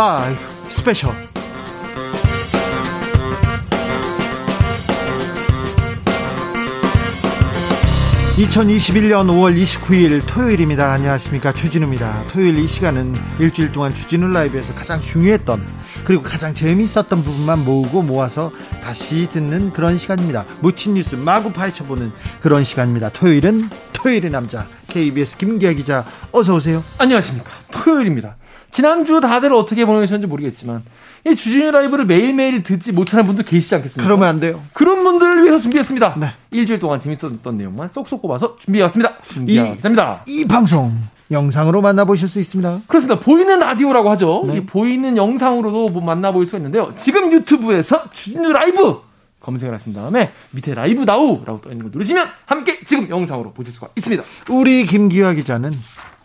라이브 스페셜 2021년 5월 29일 토요일입니다. 안녕하십니까. 주진우입니다. 토요일 이 시간은 일주일 동안 주진우 라이브에서 가장 중요했던 그리고 가장 재미있었던 부분만 모으고 모아서 다시 듣는 그런 시간입니다. 묻힌 뉴스 마구 파헤쳐보는 그런 시간입니다. 토요일은 토요일의 남자 KBS 김기화 기자 어서 오세요. 안녕하십니까. 토요일입니다. 지난주 다들 어떻게 보내셨는지 모르겠지만 이 주진우 라이브를 매일매일 듣지 못하는 분도 계시지 않겠습니까? 그러면 안 돼요. 그런 분들을 위해서 준비했습니다. 네. 일주일 동안 재밌었던 내용만 쏙쏙 뽑아서 준비해왔습니다. 김기아 기자입니다. 이 방송 영상으로 만나보실 수 있습니다. 그렇습니다. 보이는 라디오라고 하죠. 네. 이 보이는 영상으로도 뭐 만나볼 수 있는데요. 지금 유튜브에서 주진우 라이브 검색을 하신 다음에 밑에 라이브 나우라고 떠 있는 걸 누르시면 함께 지금 영상으로 보실 수가 있습니다. 우리 김기화 기자는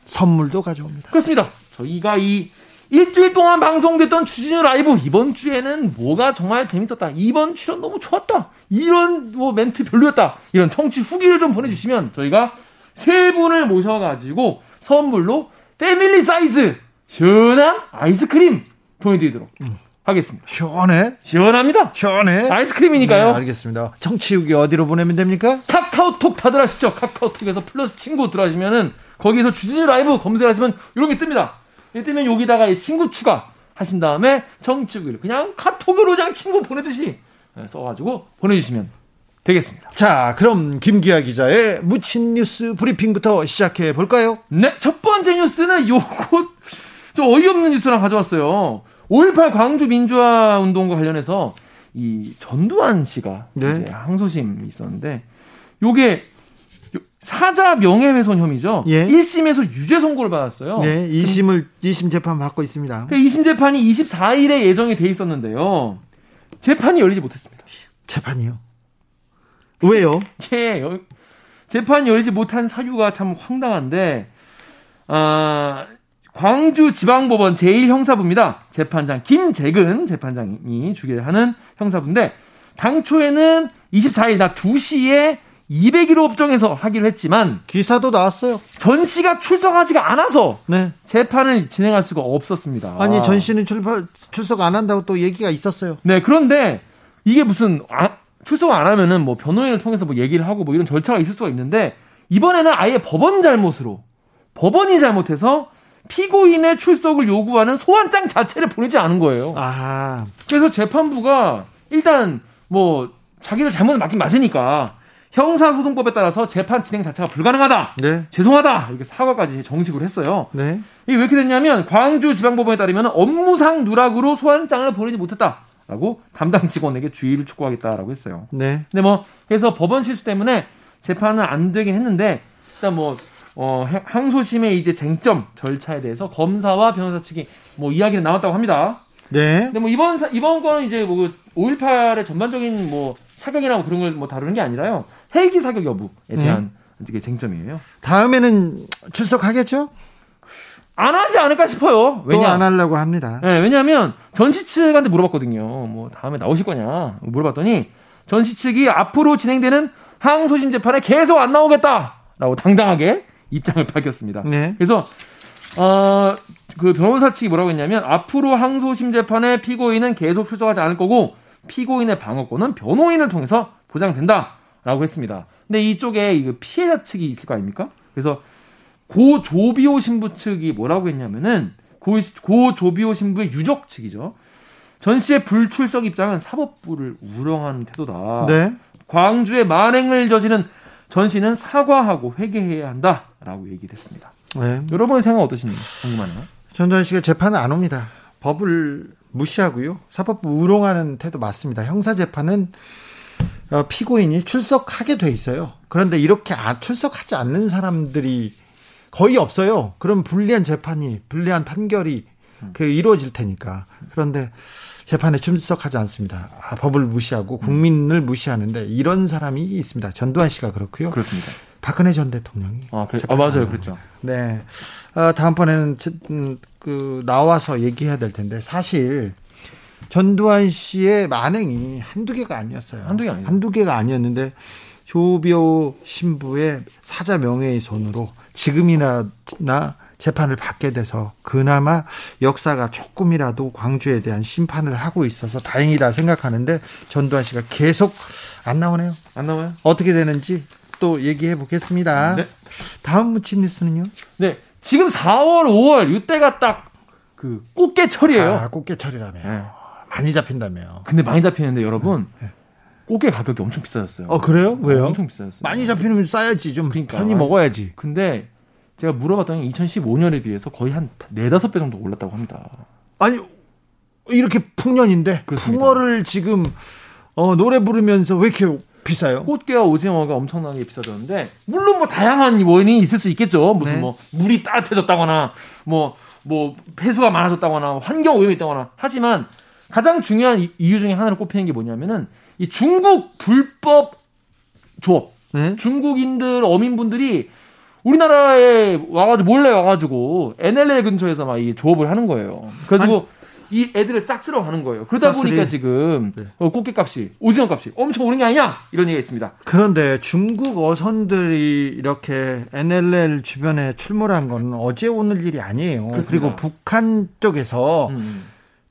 선물도 가져옵니다. 그렇습니다. 저희가 이 일주일 동안 방송됐던 주진우 라이브 이번 주에는 뭐가 정말 재밌었다. 이번 출연 너무 좋았다. 이런 뭐 멘트 별로였다. 이런 청취 후기를 좀 보내주시면 저희가 세 분을 모셔가지고 선물로 패밀리 사이즈 시원한 아이스크림 보내드리도록 하겠습니다. 시원해? 시원합니다. 시원해? 아이스크림이니까요. 네, 알겠습니다. 청취후기 어디로 보내면 됩니까? 카카오톡 다들 아시죠? 카카오톡에서 플러스 친구 들어가시면은 거기서 주진우 라이브 검색하시면 이런 게 뜹니다. 이 뜨면 여기다가 이 친구 추가 하신 다음에 정치구를 그냥 카톡으로 그냥 친구 보내듯이 써가지고 보내주시면 되겠습니다. 자, 그럼 김기아 기자의 묻힌 뉴스 브리핑부터 시작해 볼까요? 네, 첫 번째 뉴스는 요거 좀 어이없는 뉴스랑 가져왔어요. 5.18 광주 민주화 운동과 관련해서 이 전두환 씨가 네. 이제 항소심이 있었는데 요게 사자 명예훼손 혐의죠. 예. 1심에서 유죄 선고를 받았어요. 네, 2심을 2심 재판 받고 있습니다. 그 2심 재판이 24일에 예정이 돼 있었는데요. 재판이 열리지 못했습니다. 재판이요. 왜요? 예, 여- 재판이 열리지 못한 사유가 참 황당한데, 아, 광주지방법원 제1형사부입니다. 재판장 김재근 재판장이 주계하는 형사부인데, 당초에는 24일 낮 2시에 201호 법정에서 하기로 했지만, 기사도 나왔어요. 전 씨가 출석하지가 않아서 네. 재판을 진행할 수가 없었습니다. 아니, 전 씨는 출발, 출석 안 한다고 또 얘기가 있었어요. 네, 그런데 이게 무슨 아, 출석 안 하면은 뭐 변호인을 통해서 뭐 얘기를 하고 뭐 이런 절차가 있을 수가 있는데 이번에는 아예 법원 잘못으로 법원이 잘못해서 피고인의 출석을 요구하는 소환장 자체를 보내지 않은 거예요. 아, 그래서 재판부가 일단 뭐 자기를 잘못 맞긴 맞으니까 형사소송법에 따라서 재판 진행 자체가 불가능하다. 네. 죄송하다. 이렇게 사과까지 정식으로 했어요. 네. 이게 왜 이렇게 됐냐면 광주지방법원에 따르면 업무상 누락으로 소환장을 보내지 못했다 라고 담당 직원에게 주의를 촉구하겠다라고 했어요. 네. 근데 뭐 그래서 법원 실수 때문에 재판은 안 되긴 했는데 일단 뭐 어, 향- 항소심의 이제 쟁점 절차에 대해서 검사와 변호사 측이 뭐 이야기는 나왔다고 합니다. 네. 근데 뭐 이번 사- 이번 거는 이제 뭐 5.18의 전반적인 뭐 사격이나 뭐 그런 걸 뭐 다루는 게 아니라요. 헬기 사격 여부에 대한 이게 쟁점이에요. 다음에는 출석하겠죠? 안 하지 않을까 싶어요. 또 왜냐? 안 하려고 합니다. 네, 왜냐하면 전시 측한테 물어봤거든요. 뭐 다음에 나오실 거냐 물어봤더니 전시 측이 앞으로 진행되는 항소심 재판에 계속 안 나오겠다라고 당당하게 입장을 밝혔습니다. 네. 그래서 어, 그 변호사 측이 뭐라고 했냐면 앞으로 항소심 재판에 피고인은 계속 출석하지 않을 거고 피고인의 방어권은 변호인을 통해서 보장된다 라고 했습니다. 근데 이쪽에 이 피해자 측이 있을 거 아닙니까? 그래서 고 조비오 신부 측이 뭐라고 했냐면은 고, 고 조비오 신부의 유족 측이죠. 전 씨의 불출석 입장은 사법부를 우롱하는 태도다. 네. 광주에 만행을 저지른 전 씨는 사과하고 회개해야 한다라고 얘기를 했습니다. 네. 여러분의 생각 어떠신지 궁금하네요. 전두환 씨가 재판은 안 옵니다. 법을 무시하고요. 사법부 우롱하는 태도 맞습니다. 형사 재판은 어, 피고인이 출석하게 돼 있어요. 그런데 이렇게 아, 출석하지 않는 사람들이 거의 없어요. 그럼 불리한 재판이 불리한 판결이 그 이루어질 테니까. 그런데 재판에 출석하지 않습니다. 아, 법을 무시하고 국민을 무시하는데 이런 사람이 있습니다. 전두환 씨가 그렇고요. 그렇습니다. 박근혜 전 대통령이 아, 그래. 아 맞아요. 안 그렇죠. 네. 어, 다음번에는 저- 음, 그 나와서 얘기해야 될 텐데 사실 전두환 씨의 만행이 한두 개가 아니었어요. 한두 개 아니죠. 한두 개가 아니었는데 조비오 신부의 사자 명예의 손으로 지금이나 나 재판을 받게 돼서 그나마 역사가 조금이라도 광주에 대한 심판을 하고 있어서 다행이다 생각하는데 전두환 씨가 계속 안 나오네요. 안 나와요? 어떻게 되는지 또 얘기해 보겠습니다. 네. 다음 묻힌 뉴스는요? 네. 지금 4월, 5월 이때가 딱 그 꽃게철이에요. 아, 꽃게철이라며. 네. 많이 잡힌다며. 근데 많이 잡히는데 여러분 네. 꽃게 가격이 엄청 비싸졌어요. 어 그래요? 왜요? 엄청 비싸졌어요. 많이 잡히면 싸야지 좀 그러니까. 편히 먹어야지. 근데 제가 물어봤더니 2015년에 비해서 거의 한 4, 5배 정도 올랐다고 합니다. 아니 이렇게 풍년인데 그렇습니다. 풍어를 지금 어, 노래 부르면서 왜 이렇게 비싸요? 꽃게와 오징어가 엄청나게 비싸졌는데 물론 뭐 다양한 원인이 있을 수 있겠죠. 무슨 네. 뭐 물이 따뜻해졌다거나 뭐뭐 뭐 폐수가 많아졌다거나 환경 오염이 있다거나 하지만 가장 중요한 이유 중에 하나를 꼽히는 게 뭐냐면은 이 중국 불법 조업. 네? 중국인들 어민분들이 우리나라에 와가지고 몰래 와가지고 NLL 근처에서 막 이 조업을 하는 거예요. 그래서 이 애들을 싹 쓸어 가는 거예요. 그러다 싹쓸이. 보니까 지금 네. 어, 꽃게 값이 오징어 값이 엄청 오른 게 아니냐 이런 얘기가 있습니다. 그런데 중국 어선들이 이렇게 NLL 주변에 출몰한 건 어제 오늘 일이 아니에요. 그렇습니다. 그리고 북한 쪽에서 음.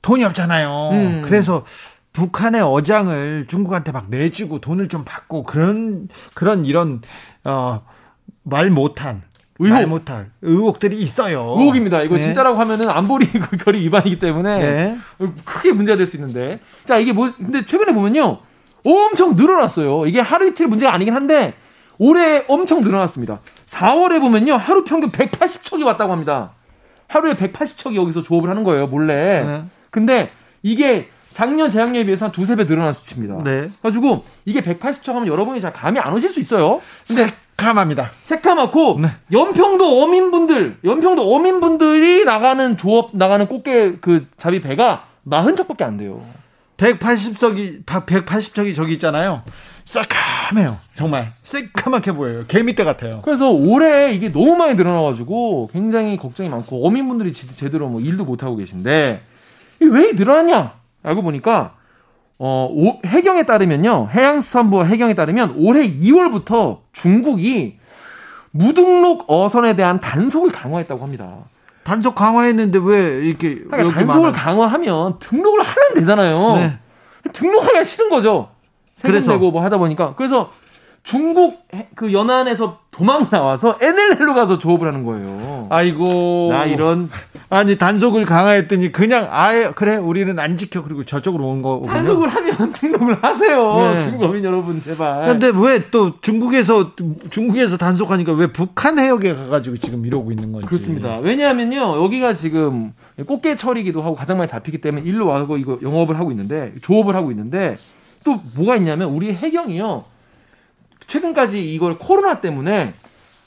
돈이 없잖아요. 음. 그래서 북한의 어장을 중국한테 막 내주고 돈을 좀 받고 그런 그런 이런 어말 못한 의혹. 말 못할 의혹들이 있어요. 의혹입니다. 이거 네. 진짜라고 하면은 안보리 결의 위반이기 때문에 네. 크게 문제가 될 수 있는데. 자, 이게 뭐 근데 최근에 보면요. 엄청 늘어났어요. 이게 하루 이틀 문제가 아니긴 한데 올해 엄청 늘어났습니다. 4월에 보면요. 하루 평균 180척이 왔다고 합니다. 하루에 180척이 여기서 조업을 하는 거예요, 몰래. 네. 근데 이게 작년 재작년에 비해서 한 두세 배 늘어난 수치입니다. 네. 가지고 이게 180척 하면 여러분이 잘 감이 안 오실 수 있어요. 근데 새카맣니다. 새카맣고 네. 연평도 어민분들, 연평도 어민분들이 나가는 조업 나가는 꽃게 그 잡이 배가 40척밖에 안 돼요. 180석이 180척이 저기 있잖아요. 새카매요. 정말 새카맣게 보여요. 개미떼 같아요. 그래서 올해 이게 너무 많이 늘어나가지고 굉장히 걱정이 많고 어민분들이 제대로 뭐 일도 못 하고 계신데 왜 늘어났냐? 알고 보니까 어, 오, 해경에 따르면요. 해양수산부 해경에 따르면 올해 2월부터 중국이 무등록 어선에 대한 단속을 강화했다고 합니다. 단속 강화했는데 왜 이렇게 그러니까 단속을 많아? 강화하면 등록을 하면 되잖아요. 네. 등록하기가 싫은 거죠. 세금 내고 뭐 하다 보니까 그래서 중국 그 연안에서 도망 나와서 NLL로 가서 조업을 하는 거예요. 아이고. 나 이런 아니 단속을 강화했더니 그냥 아예 그래 우리는 안 지켜 그리고 저쪽으로 온 거군요. 단속을 하면 등록을 하세요. 네. 중국민 여러분 제발. 근데 왜 또 중국에서 중국에서 단속하니까 왜 북한 해역에 가가지고 지금 이러고 있는 건지. 그렇습니다. 왜냐하면요 여기가 지금 꽃게철이기도 하고 가장 많이 잡히기 때문에 일로 와서 이거 영업을 하고 있는데 조업을 하고 있는데 또 뭐가 있냐면 우리 해경이요. 최근까지 이걸 코로나 때문에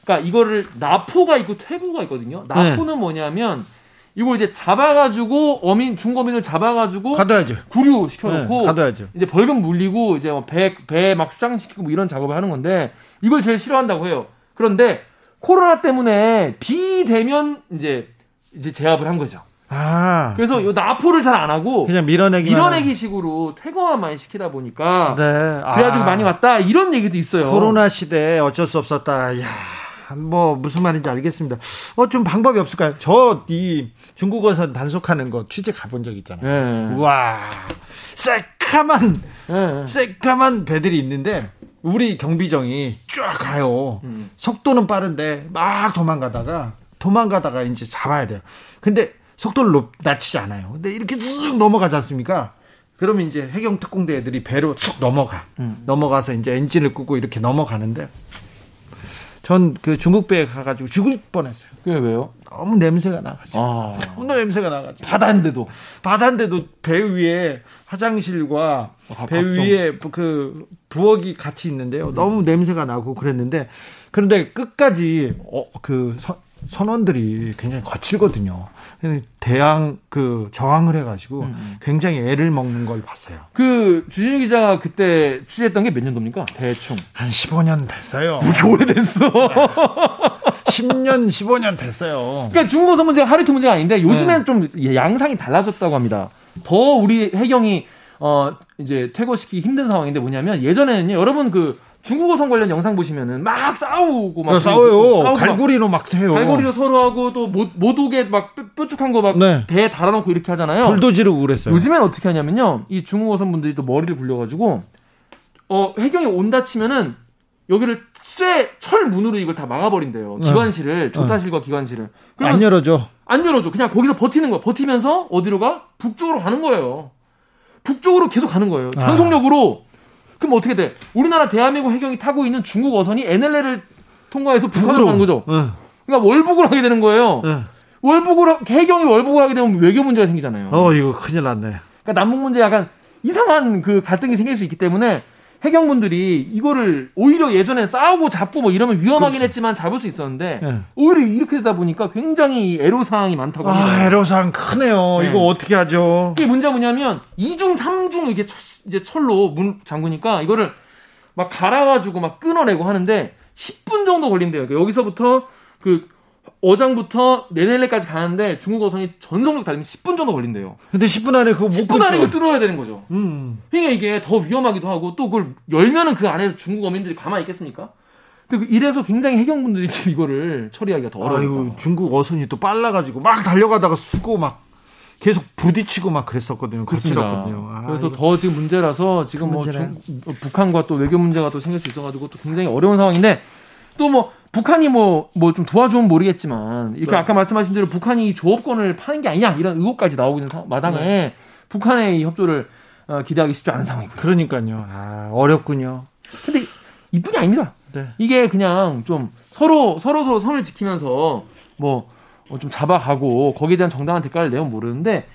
그러니까 이거를 나포가 있고 퇴고가 있거든요. 나포는 네. 뭐냐면 이걸 이제 잡아가지고 어민 중고민을 잡아가지고 가둬야죠. 구류 시켜놓고 네, 가둬야죠. 이제 벌금 물리고 이제 뭐 배배 막 수장시키고 뭐 이런 작업을 하는 건데 이걸 제일 싫어한다고 해요. 그런데 코로나 때문에 비대면 이제 이제 제압을 한 거죠. 아. 그래서 요 나포를 잘 안 하고 그냥 밀어내기 밀어내기 식으로 퇴거만 많이 시키다 보니까 네. 그래가지고 아. 많이 왔다 이런 얘기도 있어요. 코로나 시대에 어쩔 수 없었다. 야. 뭐 무슨 말인지 알겠습니다. 어 좀 방법이 없을까요? 저 이 중국어선 단속하는 거 취재 가본 적 있잖아요. 네. 와 새까만 네. 새까만 배들이 있는데 우리 경비정이 쫙 가요. 음. 속도는 빠른데 막 도망가다가 도망가다가 이제 잡아야 돼요. 근데 속도를 높, 낮추지 않아요. 근데 이렇게 쑥 넘어가지 않습니까? 그러면 이제 해경 특공대 애들이 배로 쑥 넘어가. 음. 넘어가서 이제 엔진을 끄고 이렇게 넘어가는데 전 그 중국 배에 가가지고 죽을 뻔했어요. 그게 왜요? 너무 냄새가 나가지고. 아. 너무 냄새가 나가지고. 바다인데도. 바다인데도 배 위에 화장실과 아, 배 밥동. 위에 그 부엌이 같이 있는데요. 너무 냄새가 나고 그랬는데 그런데 끝까지 어, 그 선, 선원들이 굉장히 거칠거든요. 대항 그 저항을 해가지고 음, 음. 굉장히 애를 먹는 걸 봤어요. 그 주진우 기자가 그때 취재했던 게 몇 년도입니까? 대충 한 15년 됐어요. 그렇게 오래됐어. 10년, 15년 됐어요. 그러니까 중국어선 문제가 하루 이틀 문제가 아닌데 요즘엔 네. 좀 양상이 달라졌다고 합니다. 더 우리 해경이 어 이제 퇴거시키기 힘든 상황인데 뭐냐면 예전에는요 여러분 그 중국어선 관련 영상 보시면은 막 싸우고 막 네, 싸워요. 갈고리로 막 해요. 갈고리로 서로 하고 또 못, 못 오게 막 뾰족한 거 막 배에 네. 달아놓고 이렇게 하잖아요. 불도 지르고 그랬어요. 요즘엔 어떻게 하냐면요. 이 중국어선 분들이 또 머리를 굴려가지고 어 해경이 온다 치면은 여기를 쇠, 철 문으로 이걸 다 막아버린대요. 네. 기관실을, 조타실과 기관실을. 안 열어줘. 안 열어줘. 그냥 거기서 버티는 거야. 버티면서 어디로 가? 북쪽으로 가는 거예요. 북쪽으로 계속 가는 거예요. 아. 전속력으로. 아. 그럼 어떻게 돼? 우리나라 대한민국 해경이 타고 있는 중국 어선이 NLL을 통과해서 북한으로 가는 거죠. 응. 그러니까 월북을 하게 되는 거예요. 응. 월북을 해경이 월북을 하게 되면 외교 문제가 생기잖아요. 어 이거 큰일 났네. 그러니까 남북 문제 약간 이상한 그 갈등이 생길 수 있기 때문에 해경분들이 이거를 오히려 예전에 싸우고 잡고 뭐 이러면 위험하긴 그렇지. 했지만 잡을 수 있었는데 네. 오히려 이렇게 되다 보니까 굉장히 애로 사항이 많다고 합니다. 아, 애로 사항 크네요. 네. 이거 어떻게 하죠? 이게 문제가 뭐냐면 2중, 3중 이게 철, 이제 철로 문 잠그니까 이거를 막 갈아가지고 막 끊어내고 하는데 10분 정도 걸린대요. 그러니까 여기서부터 그 어장부터 네넬레까지 가는데 중국 어선이 전속력 달리면 10분 정도 걸린대요. 근데 10분 안에 그거 못 10분 안에 이걸 뚫어야 되는 거죠. 음. 그러니까 이게 더 위험하기도 하고 또 그걸 열면은 그 안에 중국 어민들이 가만히 있겠습니까? 근데 그 이래서 굉장히 해경분들이 지금 이거를 처리하기가 더 어려워요. 중국 어선이 또 빨라가지고 막 달려가다가 수고 막 계속 부딪히고 막 그랬었거든요. 그렇습니다. 아, 그래서 이거. 더 지금 문제라서 지금 뭐 중, 북한과 또 외교 문제가 또 생길 수 있어가지고 또 굉장히 어려운 상황인데 또 뭐 북한이 뭐, 뭐 좀 도와주면 모르겠지만, 이렇게 네. 아까 말씀하신 대로 북한이 조업권을 파는 게 아니냐, 이런 의혹까지 나오고 있는 마당에 네. 북한의 협조를 어, 기대하기 쉽지 않은 상황이고요. 그러니까요. 아, 어렵군요. 근데 이뿐이 아닙니다. 네. 이게 그냥 좀 서로, 서로 서로 선을 지키면서 뭐, 좀 잡아가고 거기에 대한 정당한 대가를 내면 모르는데,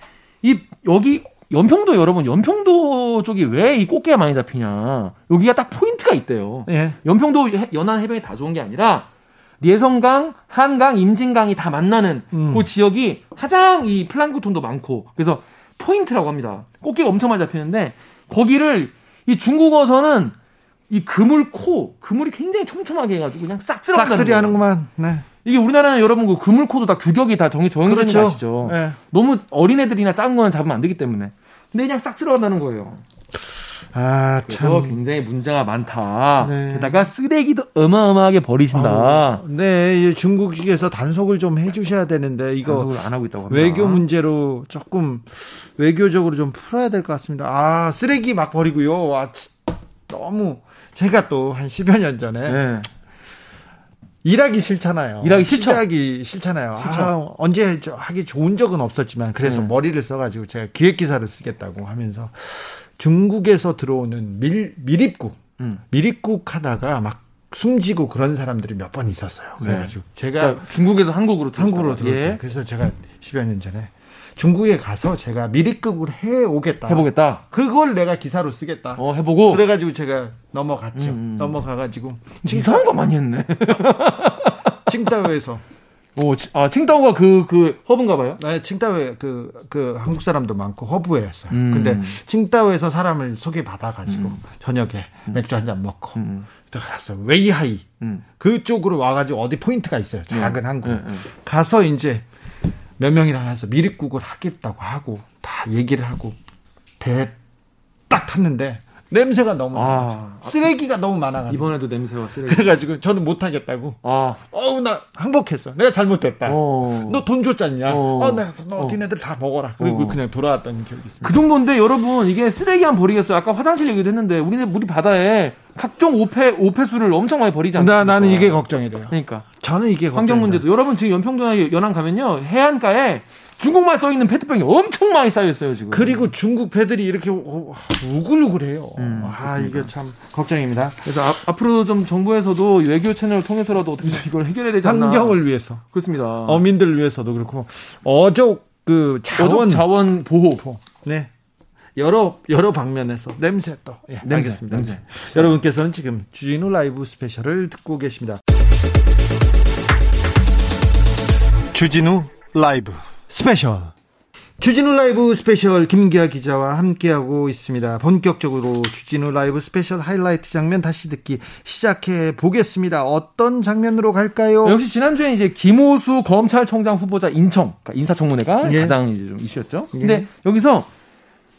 이, 여기 연평도 여러분 연평도 쪽이 왜 이 꽃게가 많이 잡히냐 여기가 딱 포인트가 있대요. 예. 연평도 연안 해변이 다 좋은 게 아니라 예성강, 한강, 임진강이 다 만나는 음. 그 지역이 가장 이 플랑크톤도 많고 그래서 포인트라고 합니다. 꽃게가 엄청 많이 잡히는데 거기를 이 중국어서는 이 그물 코, 그물이 굉장히 촘촘하게 해가지고 그냥 싹 쓸어 싹쓸이 하는구만. 네. 이게 우리나라는 여러분 그 그물 코도 다 규격이 다 정해 정해져 있는 그렇죠. 거 아시죠? 네. 너무 어린애들이나 작은 거는 잡으면 안 되기 때문에. 근데 그냥 싹 쓸어간다는 거예요. 아, 그래서 참. 굉장히 문제가 많다. 네. 게다가 쓰레기도 어마어마하게 버리신다. 아, 네, 중국에서 단속을 좀 해주셔야 되는데 이거 단속을 안 하고 있다고 합니다. 외교 문제로 조금 외교적으로 좀 풀어야 될 것 같습니다. 아, 쓰레기 막 버리고요. 아, 너무 제가 또 한 10여 년 전에 네. 일하기 싫잖아요. 일하기 싫죠. 일하기 싫잖아요. 아, 언제 하기 좋은 적은 없었지만 그래서 네. 머리를 써가지고 제가 기획 기사를 쓰겠다고 하면서 중국에서 들어오는 밀 밀입국 음. 밀입국 하다가 막 숨지고 그런 사람들이 몇 번 있었어요. 네. 그래가지고 네. 제가 그러니까 중국에서 한국으로 한국으로 들어올 예. 그래서 제가 10여 년 전에 중국에 가서 제가 밀입국을 해 오겠다. 해보겠다. 그걸 내가 기사로 쓰겠다. 어, 해보고. 그래가지고 제가 넘어갔죠. 음, 음. 넘어가가지고. 이상한 거 많이 했네. 칭다오에서. 오, 아, 칭다오가 그, 그, 허브인가 봐요? 네, 칭다오에 그, 그, 한국 사람도 많고 허브였어요. 음. 근데 칭다오에서 사람을 소개받아가지고, 음. 저녁에 음. 맥주 한 잔 먹고, 음. 들어갔어요. 웨이하이. 음. 그쪽으로 와가지고 어디 포인트가 있어요. 작은 항구. 가서 이제 몇 명이랑 해서 미립국을 하겠다고 하고 다 얘기를 하고 배딱 탔는데 냄새가 너무 아, 쓰레기가 너무 많아가지고. 이번에도 냄새와 쓰레기. 그래가지고 저는 못하겠다고. 아. 어우 나 항복했어. 내가 잘못했다. 어. 너돈 줬잖냐? 어, 어 내가 너 어. 니네들 다 먹어라. 그리고 어. 그냥 돌아왔던 기억이 있습니다. 그 정도인데 여러분 이게 쓰레기 안 버리겠어요? 아까 화장실 얘기도 했는데 우리네 우리 바다에 각종 오폐 오폐수를 엄청 많이 버리지 않습니까? 나 나는 이게 걱정이 돼요. 그러니까. 저는 이게 환경 문제도. 여러분 지금 연평도나 연안 가면요 해안가에 중국말 써 있는 페트병이 엄청 많이 쌓여 있어요 지금. 그리고 중국 배들이 이렇게 우글우글해요. 음, 아 이게 참 걱정입니다. 그래서 앞, 으로 좀 정부에서도 외교 채널을 통해서라도 어떻게 이걸 해결해야 되지 않나. 환경을 위해서. 그렇습니다. 어민들을 위해서도 그렇고 어족 그 자원 자원 보호. 네. 여러 여러 방면에서 냄새 또 예, 냄새, 알겠습니다. 냄새. 여러분께서는 지금 주진우 라이브 스페셜을 듣고 계십니다. 주진우 라이브 스페셜 주진우 라이브 스페셜 김기화 기자와 함께하고 있습니다. 본격적으로 주진우 라이브 스페셜 하이라이트 장면 다시 듣기 시작해 보겠습니다. 어떤 장면으로 갈까요? 역시 지난주에 이제 김오수 검찰총장 후보자 인청 그러니까 인사청문회가 예. 가장 이제 좀 이슈였죠. 예. 근데 여기서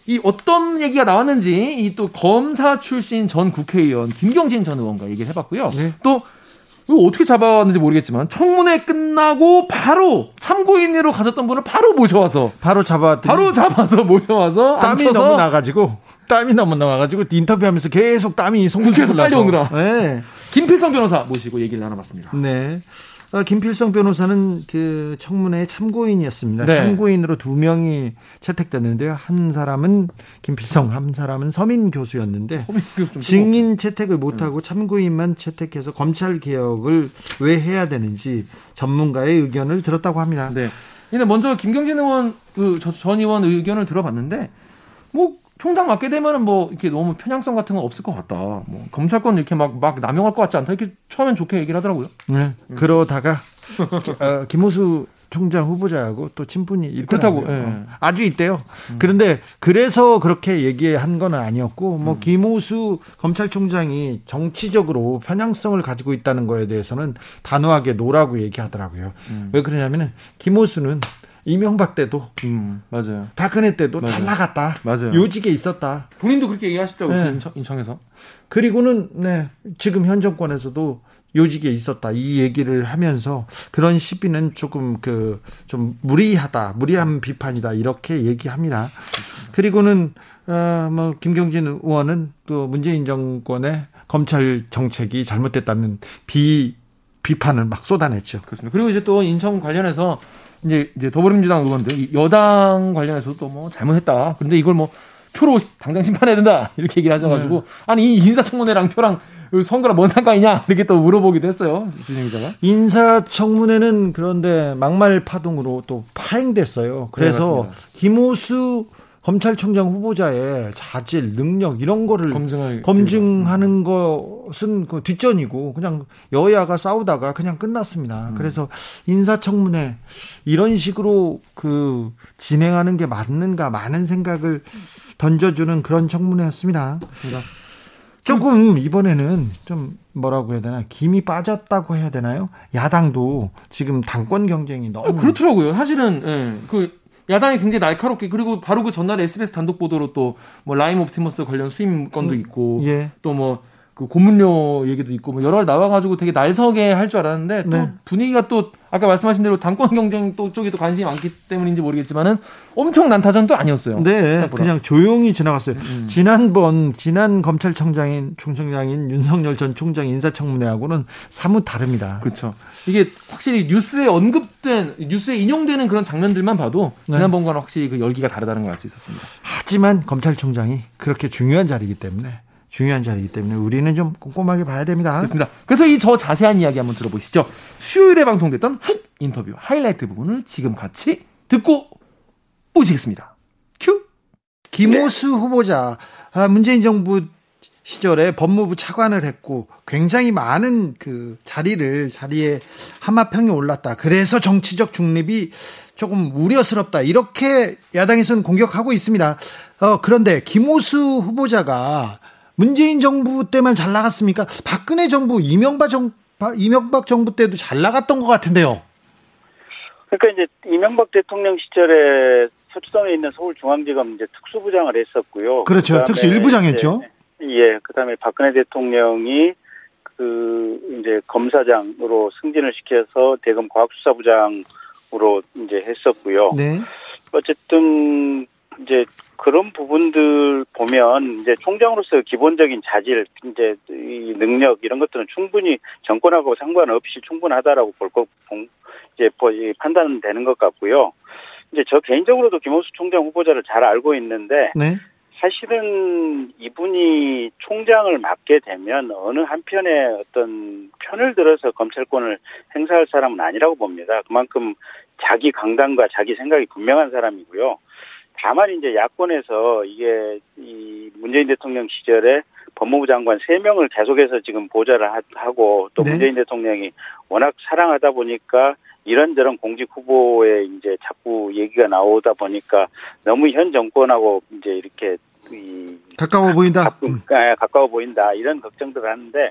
이 어떤 얘기가 나왔는지 이 또 검사 출신 전 국회의원 김경진 전 의원과 얘기를 해봤고요. 네. 또 어떻게 잡아왔는지 모르겠지만 청문회 끝나고 바로 참고인으로 가졌던 분을 바로 모셔와서 바로 잡아왔더니 바로 잡아서 모셔와서 땀이 앉혀서 너무 나가지고 땀이 너무 나가지고 인터뷰하면서 계속 땀이 송송해서 빨리 오느라. 네. 김필성 변호사 모시고 얘기를 나눠봤습니다. 네. 어, 김필성 변호사는 그 청문회 참고인이었습니다. 네. 참고인으로 두 명이 채택됐는데요. 한 사람은 김필성, 한 사람은 서민 교수였는데 증인 채택을 못하고 네. 참고인만 채택해서 검찰 개혁을 왜 해야 되는지 전문가의 의견을 들었다고 합니다. 네. 근데 먼저 김경진 의원 그 전 의원 의견을 들어봤는데 뭐 총장 맡게 되면은 뭐 이렇게 너무 편향성 같은 건 없을 것 같다. 뭐 검찰권 이렇게 막 막 남용할 것 같지 않다. 이렇게 처음엔 좋게 얘기를 하더라고요. 네. 음. 그러다가 어, 김호수 총장 후보자하고 또 친분이 있더라고요. 그렇다고 예. 어, 아주 있대요. 음. 그런데 그래서 그렇게 얘기한 건 아니었고 뭐 음. 김호수 검찰총장이 정치적으로 편향성을 가지고 있다는 거에 대해서는 단호하게 노라고 얘기하더라고요. 음. 왜 그러냐면은 김호수는 이명박 때도 음, 맞아요. 박근혜 때도 맞아요. 잘 나갔다. 맞아요. 요직에 있었다. 본인도 그렇게 얘기하시더라고요. 네. 인천, 에서 그리고는 네, 지금 현 정권에서도 요직에 있었다 이 얘기를 하면서 그런 시비는 조금 그 좀 무리하다 무리한 비판이다 이렇게 얘기합니다. 그리고는 어뭐 김경진 의원은 또 문재인 정권의 검찰 정책이 잘못됐다는 비 비판을 막 쏟아냈죠. 그렇습니다. 그리고 이제 또 인천 관련해서 이제 이제 더불어민주당 의원들 여당 관련해서도 또 뭐 잘못했다. 근데 이걸 뭐 표로 당장 심판해야 된다 이렇게 얘기를 하셔가지고 네. 아니 이 인사청문회랑 표랑 선거랑 뭔 상관이냐 이렇게 또 물어보기도 했어요 주진 기자가 인사청문회는 그런데 막말 파동으로 또 파행됐어요. 그래서 네, 김호수 검찰총장 후보자의 자질, 능력 이런 거를 검증하는 것은 그 뒷전이고 그냥 여야가 싸우다가 그냥 끝났습니다. 음. 그래서 인사청문회 이런 식으로 그 진행하는 게 맞는가 많은 생각을 던져주는 그런 청문회였습니다. 맞습니다. 조금 이번에는 좀 뭐라고 해야 되나 김이 빠졌다고 해야 되나요? 야당도 지금 당권 경쟁이 너무 아, 그렇더라고요. 사실은 예, 그 야당이 굉장히 날카롭게 그리고 바로 그 전날에 SBS 단독 보도로 또 뭐 라임 옵티머스 관련 수임 건도 음, 있고 예. 또뭐 그 고문료 얘기도 있고 뭐 여러 가지 나와가지고 되게 날서게 할 줄 알았는데 또 네. 분위기가 또 아까 말씀하신 대로 당권 경쟁 또 쪽에 또 관심이 많기 때문인지 모르겠지만은 엄청 난타전도 아니었어요. 네, 생각보다. 그냥 조용히 지나갔어요. 음. 지난번 지난 검찰청장인 총장인 윤석열 전 총장 인사청문회하고는 사뭇 다릅니다. 그렇죠. 이게 확실히 뉴스에 언급된 뉴스에 인용되는 그런 장면들만 봐도 네. 지난번과는 확실히 그 열기가 다르다는 걸 알 수 있었습니다. 하지만 검찰총장이 그렇게 중요한 자리이기 때문에 중요한 자리이기 때문에 우리는 좀 꼼꼼하게 봐야 됩니다. 그렇습니다. 그래서 이 저 자세한 이야기 한번 들어보시죠. 수요일에 방송됐던 훅 인터뷰 하이라이트 부분을 지금 같이 듣고 오시겠습니다. 큐. 김호수 네. 후보자 아, 문재인 정부 시절에 법무부 차관을 했고 굉장히 많은 그 자리를 자리에 하마평에 올랐다. 그래서 정치적 중립이 조금 우려스럽다. 이렇게 야당에서는 공격하고 있습니다. 어, 그런데 김호수 후보자가 문재인 정부 때만 잘 나갔습니까? 박근혜 정부, 이명박 정 이명박 정부 때도 잘 나갔던 것 같은데요. 그러니까 이제 이명박 대통령 시절에 서초동에 있는 서울중앙지검 이제 특수부장을 했었고요. 그렇죠. 특수 1부장했죠. 예. 그다음에 박근혜 대통령이 그 이제 검사장으로 승진을 시켜서 대검 과학수사부장으로 이제 했었고요. 네. 어쨌든 이제 그런 부분들 보면 이제 총장으로서 기본적인 자질, 이제 이 능력 이런 것들은 충분히 정권하고 상관없이 충분하다라고 볼거 이제 판단되는 것 같고요. 이제 저 개인적으로도 김호수 총장 후보자를 잘 알고 있는데 네. 사실은 이분이 총장을 맡게 되면 어느 한편에 어떤 편을 들어서 검찰권을 행사할 사람은 아니라고 봅니다. 그만큼 자기 강단과 자기 생각이 분명한 사람이고요. 다만 이제 야권에서 이게 이 문재인 대통령 시절에 법무부 장관 3명을 계속해서 지금 보좌를 하고 또 네. 문재인 대통령이 워낙 사랑하다 보니까 이런저런 공직 후보에 이제 자꾸 얘기가 나오다 보니까 너무 현 정권하고 이제 이렇게 이 가까워 보인다. 가끔, 음. 아, 가까워 보인다 이런 걱정들을 하는데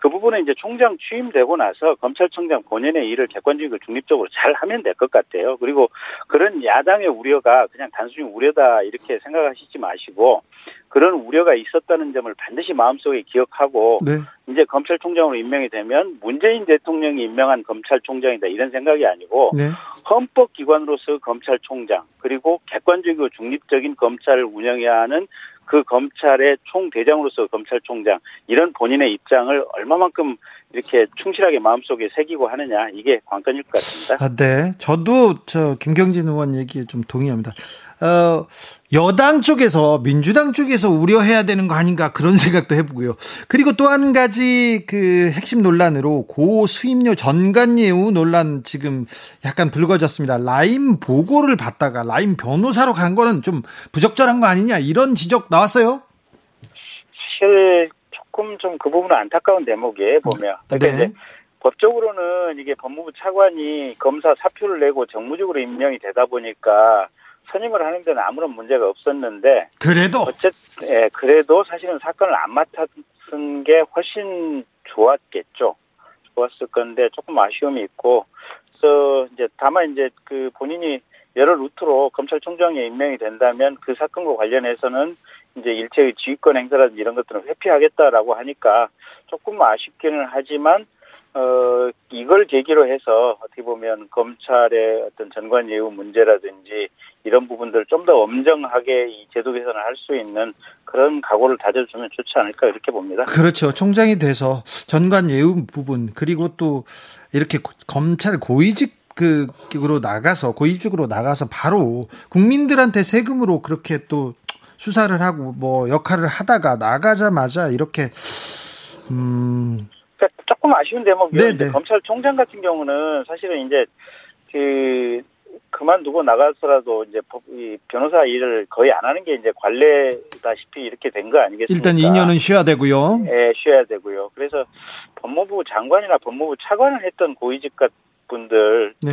그 부분은 이제 총장 취임되고 나서 검찰청장 본연의 일을 객관적이고 중립적으로 잘 하면 될 것 같아요. 그리고 그런 야당의 우려가 그냥 단순히 우려다 이렇게 생각하시지 마시고 그런 우려가 있었다는 점을 반드시 마음속에 기억하고 네. 이제 검찰총장으로 임명이 되면 문재인 대통령이 임명한 검찰총장이다 이런 생각이 아니고 네. 헌법기관으로서 검찰총장 그리고 객관적이고 중립적인 검찰을 운영해야 하는 그 검찰의 총대장으로서 검찰총장 이런 본인의 입장을 얼마만큼 이렇게 충실하게 마음속에 새기고 하느냐 이게 관건일 것 같습니다. 아, 네. 저도 저 김경진 의원 얘기에 좀 동의합니다. 어, 여당 쪽에서 민주당 쪽에서 우려해야 되는 거 아닌가 그런 생각도 해보고요. 그리고 또 한 가지 그 핵심 논란으로 고 수임료 전관예우 논란 지금 약간 불거졌습니다. 라임 보고를 받다가 라임 변호사로 간 거는 좀 부적절한 거 아니냐 이런 지적 나왔어요. 사실 조금 좀 그 부분은 안타까운 대목이에요 보면. 그러니까 네. 이제 법적으로는 이게 법무부 차관이 검사 사표를 내고 정무적으로 임명이 되다 보니까 선임을 하는 데는 아무런 문제가 없었는데 그래도 어쨌 예, 그래도 사실은 사건을 안 맡았은 게 훨씬 좋았겠죠. 좋았을 건데 조금 아쉬움이 있고 그래서 이제 다만 이제 그 본인이 여러 루트로 검찰총장에 임명이 된다면 그 사건과 관련해서는 이제 일체의 지휘권 행사라든지 이런 것들은 회피하겠다라고 하니까 조금 아쉽기는 하지만 어, 이걸 계기로 해서 어떻게 보면 검찰의 어떤 전관 예우 문제라든지 이런 부분들 좀 더 엄정하게 이 제도 개선을 할 수 있는 그런 각오를 다져주면 좋지 않을까 이렇게 봅니다. 그렇죠. 총장이 돼서 전관 예우 부분 그리고 또 이렇게 검찰 고위직 그으로 나가서 고위직으로 나가서 바로 국민들한테 세금으로 그렇게 또 수사를 하고 뭐 역할을 하다가 나가자마자 이렇게 음 그러니까 조금 아쉬운 대목이요. 네, 네. 검찰총장 같은 경우는 사실은 이제 그 그만두고 나가서라도 이제 이 변호사 일을 거의 안 하는 게 이제 관례다시피 이렇게 된 거 아니겠습니까? 일단 2년은 쉬어야 되고요. 네, 쉬어야 되고요. 그래서 법무부 장관이나 법무부 차관을 했던 고위직 분들 네.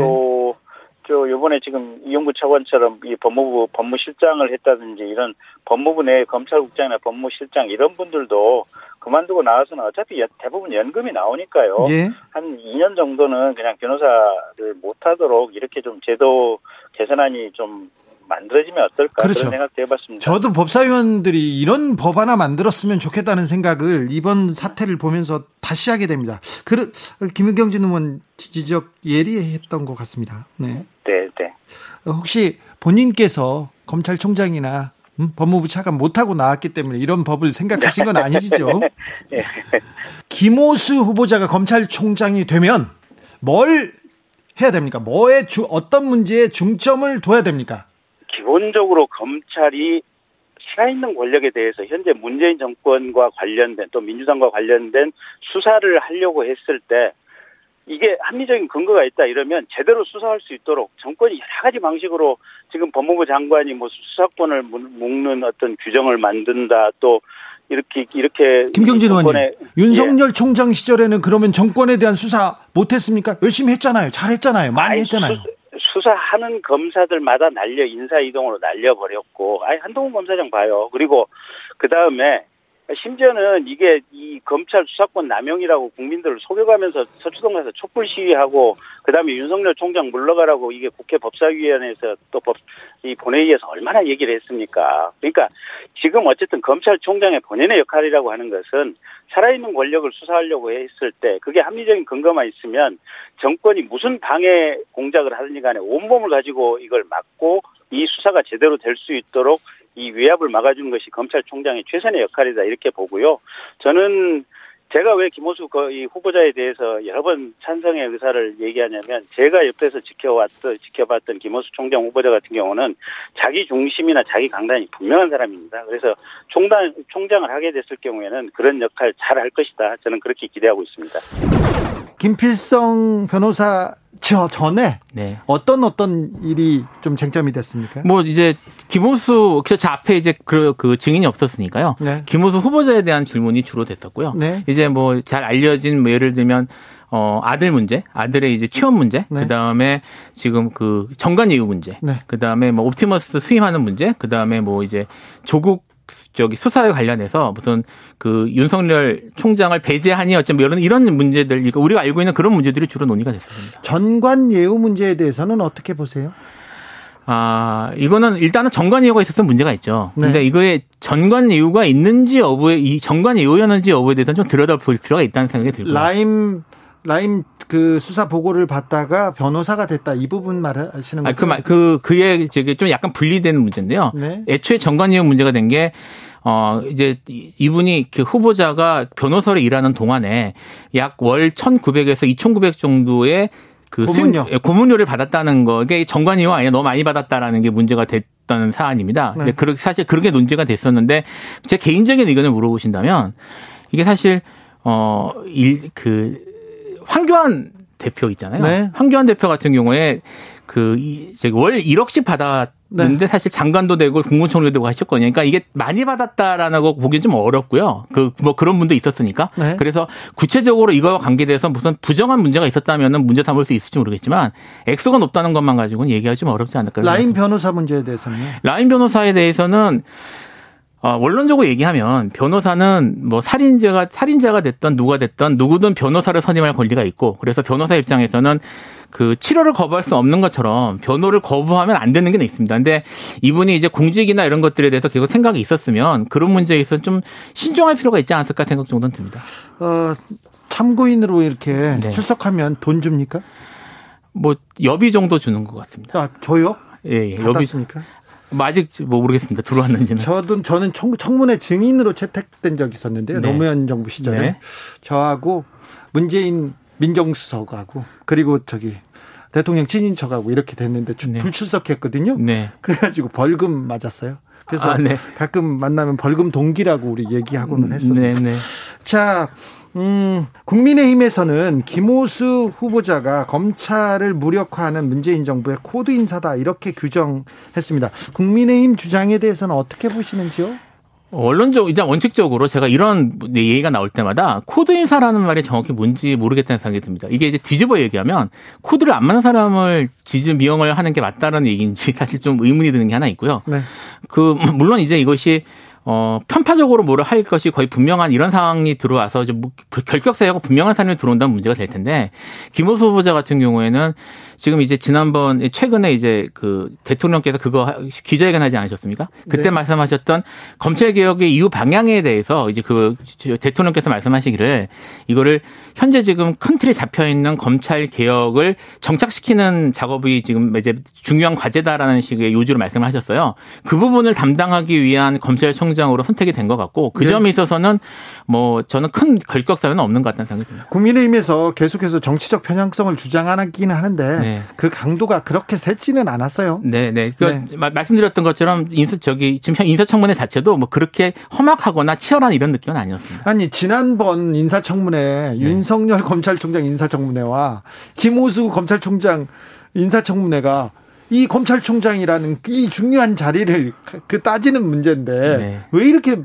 또저 요번에 지금 이용구 차관처럼 이 법무부 법무실장을 했다든지 이런 법무부 내 검찰국장이나 법무실장 이런 분들도 그만두고 나와서는 어차피 대부분 연금이 나오니까요. 예. 한 2년 정도는 그냥 변호사를 못하도록 이렇게 좀 제도 개선안이 좀 만들어지면 어떨까 그렇죠. 그런 생각도 해봤습니다. 저도 법사위원들이 이런 법 하나 만들었으면 좋겠다는 생각을 이번 사태를 보면서 다시 하게 됩니다. 그 김은경 진 의원 지적 예리했던 것 같습니다. 네. 네, 네. 혹시 본인께서 검찰총장이나 음? 법무부 차관 못하고 나왔기 때문에 이런 법을 생각하신 건 아니시죠? 네. 김호수 후보자가 검찰총장이 되면 뭘 해야 됩니까? 뭐에 주, 어떤 문제에 중점을 둬야 됩니까? 기본적으로 검찰이 살아있는 권력에 대해서 현재 문재인 정권과 관련된 또 민주당과 관련된 수사를 하려고 했을 때 이게 합리적인 근거가 있다 이러면 제대로 수사할 수 있도록 정권이 여러 가지 방식으로 지금 법무부 장관이 뭐 수사권을 묶는 어떤 규정을 만든다 또 이렇게 이렇게 김경진 의원님 윤석열 예. 총장 시절에는 그러면 정권에 대한 수사 못했습니까? 열심히 했잖아요. 잘했잖아요. 많이 아니, 했잖아요. 수, 수사하는 검사들마다 날려 인사 이동으로 날려버렸고, 아니 한동훈 검사장 봐요. 그리고 그 다음에 심지어는 이게 이 검찰 수사권 남용이라고 국민들을 속여가면서 서초동 가서 촛불 시위하고 그다음에 윤석열 총장 물러가라고 이게 국회 법사위원회에서 또 법 이 본회의에서 얼마나 얘기를 했습니까? 그러니까 지금 어쨌든 검찰총장의 본연의 역할이라고 하는 것은 살아있는 권력을 수사하려고 했을 때 그게 합리적인 근거만 있으면 정권이 무슨 방해 공작을 하든지 간에 온몸을 가지고 이걸 막고 이 수사가 제대로 될 수 있도록 이 위압을 막아주는 것이 검찰총장의 최선의 역할이다 이렇게 보고요. 저는 제가 왜 김호수 이 후보자에 대해서 여러 번 찬성의 의사를 얘기하냐면 제가 옆에서 지켜왔던 지켜봤던 김호수 총장 후보자 같은 경우는 자기 중심이나 자기 강단이 분명한 사람입니다. 그래서 총장 총장을 하게 됐을 경우에는 그런 역할 잘 할 것이다. 저는 그렇게 기대하고 있습니다. 김필성 변호사 저 전에 네. 어떤 어떤 일이 좀 쟁점이 됐습니까? 뭐 이제 김호수 저 앞에 이제 그, 그 증인이 없었으니까요. 네. 김호수 후보자에 대한 질문이 주로 됐었고요. 네. 이제 뭐 잘 알려진 뭐 예를 들면 어 아들 문제, 아들의 이제 취업 문제, 네. 그다음에 지금 그 정관 이후 문제, 네. 그다음에 뭐 옵티머스 수임하는 문제, 그다음에 뭐 이제 조국 저기 수사에 관련해서 무슨 그 윤석열 총장을 배제하니 어쩌면 이런 이런 문제들 그러니까 우리가 알고 있는 그런 문제들이 주로 논의가 됐습니다. 전관 예우 문제에 대해서는 어떻게 보세요? 아, 이거는 일단은 정관 예우가 있어서 문제가 있죠. 네. 근데 이거에 전관 예우가 있는지 여부에 이 정관 예우였는지 여부에 대해서는 좀 들여다볼 필요가 있다는 생각이 들고요. 라임 라임 그 수사 보고를 받다가 변호사가 됐다 이 부분 말하시는 거죠? 아, 그 말, 그, 그의 저게 좀 약간 분리되는 문제인데요. 네. 애초에 정관예우 문제가 된 게, 어, 이제 이분이 그 후보자가 변호사로 일하는 동안에 약 월 1,900에서 2,900 정도의 그 고문료. 예, 고문료를 받았다는 거, 이게 정관이요 아니야 너무 많이 받았다라는 게 문제가 됐던 사안입니다. 네. 근데 사실 그렇게 논제가 됐었는데 제 개인적인 의견을 물어보신다면 이게 사실 어일그 황교안 대표 있잖아요. 네. 황교안 대표 같은 경우에 그월 1억씩 받았는데 네. 사실 장관도 되고 국무총리도 되고 하셨거든요. 그러니까 이게 많이 받았다라는 거 보기엔 좀 어렵고요. 그 뭐 그런 분도 있었으니까. 네. 그래서 구체적으로 이거와 관계돼서 무슨 부정한 문제가 있었다면은 문제 삼을 수 있을지 모르겠지만 액수가 높다는 것만 가지고는 얘기하기 좀 어렵지 않을까. 라인 변호사 문제에 대해서는 라인 변호사에 대해서는 어, 원론적으로 얘기하면 변호사는 뭐 살인자가 살인자가 됐던 누가 됐던 누구든 변호사를 선임할 권리가 있고 그래서 변호사 입장에서는 그 치료를 거부할 수 없는 것처럼 변호를 거부하면 안 되는 게 있습니다. 근데 이분이 이제 공직이나 이런 것들에 대해서 계속 생각이 있었으면 그런 문제에 있어서 좀 신중할 필요가 있지 않았을까 생각 정도는 듭니다. 어, 참고인으로 이렇게 네. 출석하면 돈 줍니까? 뭐 여비 정도 주는 것 같습니다. 아, 저요? 예, 예. 여비습니까? 뭐 아직 뭐 모르겠습니다. 들어왔는지는. 저도 저는 청, 청문회 증인으로 채택된 적이 있었는데요. 네. 노무현 정부 시절에 네. 저하고 문재인 민정수석하고 그리고 저기 대통령 친인척하고 이렇게 됐는데 네. 불출석했거든요. 네. 그래가지고 벌금 맞았어요. 그래서 아, 네. 가끔 만나면 벌금 동기라고 우리 얘기하고는 음, 했었는데. 네, 네. 자, 음, 국민의힘에서는 김오수 후보자가 검찰을 무력화하는 문재인 정부의 코드 인사다 이렇게 규정했습니다. 국민의힘 주장에 대해서는 어떻게 보시는지요? 원론적, 이제 원칙적으로 제가 이런 얘기가 나올 때마다 코드 인사라는 말이 정확히 뭔지 모르겠다는 생각이 듭니다. 이게 이제 뒤집어 얘기하면 코드를 안 맞는 사람을 지지 임용을 하는 게 맞다는 얘기인지 사실 좀 의문이 드는 게 하나 있고요. 네. 그, 물론 이제 이것이 어, 편파적으로 뭐를 할 것이 거의 분명한 이런 상황이 들어와서 좀뭐 결격사유가 분명한 사람이 들어온다는 문제가 될 텐데 김호수 후보자 같은 경우에는 지금 이제 지난번 최근에 이제 그 대통령께서 그거 기자회견 하지 않으셨습니까? 그때 네. 말씀하셨던 검찰 개혁의 이후 방향에 대해서 이제 그 대통령께서 말씀하시기를 이거를 현재 지금 큰 틀에 잡혀 있는 검찰 개혁을 정착시키는 작업이 지금 이제 중요한 과제다라는 식의 요지로 말씀을 하셨어요. 그 부분을 담당하기 위한 검찰총장으로 선택이 된 것 같고 그 네. 점에 있어서는 뭐 저는 큰 걸격 사유는 없는 것 같다는 생각이 듭니다. 국민의힘에서 계속해서 정치적 편향성을 주장하기는 하는데 네. 그 강도가 그렇게 세지는 않았어요. 네, 네. 그 네. 말씀드렸던 것처럼 인사 저기 지금 인사청문회 자체도 뭐 그렇게 험악하거나 치열한 이런 느낌은 아니었습니다. 아니 지난번 인사청문회 네. 윤석열 검찰총장 인사청문회와 김호수 검찰총장 인사청문회가 이 검찰총장이라는 이 중요한 자리를 그 따지는 문제인데 네. 왜 이렇게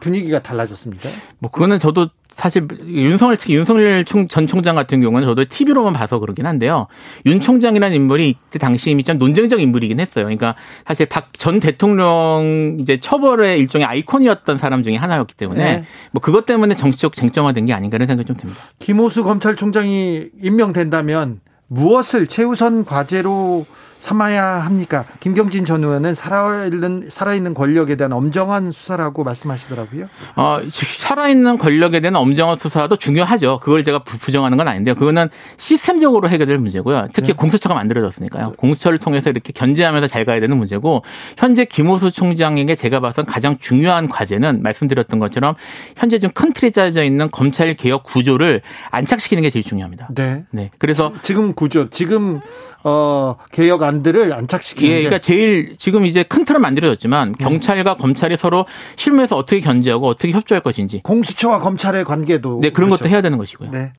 분위기가 달라졌습니까? 뭐 그거는 저도 사실 윤석열 특히 윤석열 총, 전 총장 같은 경우는 저도 TV로만 봐서 그러긴 한데요. 윤 총장이라는 인물이 이때 당시 이미 좀 논쟁적 인물이긴 했어요. 그러니까 사실 박 전 대통령 이제 처벌의 일종의 아이콘이었던 사람 중에 하나였기 때문에 네. 뭐 그것 때문에 정치적 쟁점화된 게 아닌가 라는 생각이 좀 듭니다. 김호수 검찰총장이 임명된다면 무엇을 최우선 과제로 삼아야 합니까? 김경진 전 의원은 살아있는, 살아있는 권력에 대한 엄정한 수사라고 말씀하시더라고요. 어, 살아있는 권력에 대한 엄정한 수사도 중요하죠. 그걸 제가 부정하는 건 아닌데요. 그거는 시스템적으로 해결될 문제고요. 특히 네. 공수처가 만들어졌으니까요. 네. 공수처를 통해서 이렇게 견제하면서 잘 가야 되는 문제고 현재 김호수 총장에게 제가 봐선 가장 중요한 과제는 말씀드렸던 것처럼 현재 좀 큰 틀에 짜져 있는 검찰 개혁 구조를 안착시키는 게 제일 중요합니다. 네. 네. 그래서 지금 구조, 지금 어, 개혁 안들을 안착시키는 예, 그러니까 제일 지금 이제 큰 틀은 만들어졌지만 네. 경찰과 검찰이 서로 실무에서 어떻게 견제하고 어떻게 협조할 것인지 공수처와 검찰의 관계도 네, 그런 그렇죠. 것도 해야 되는 것이고요. 네.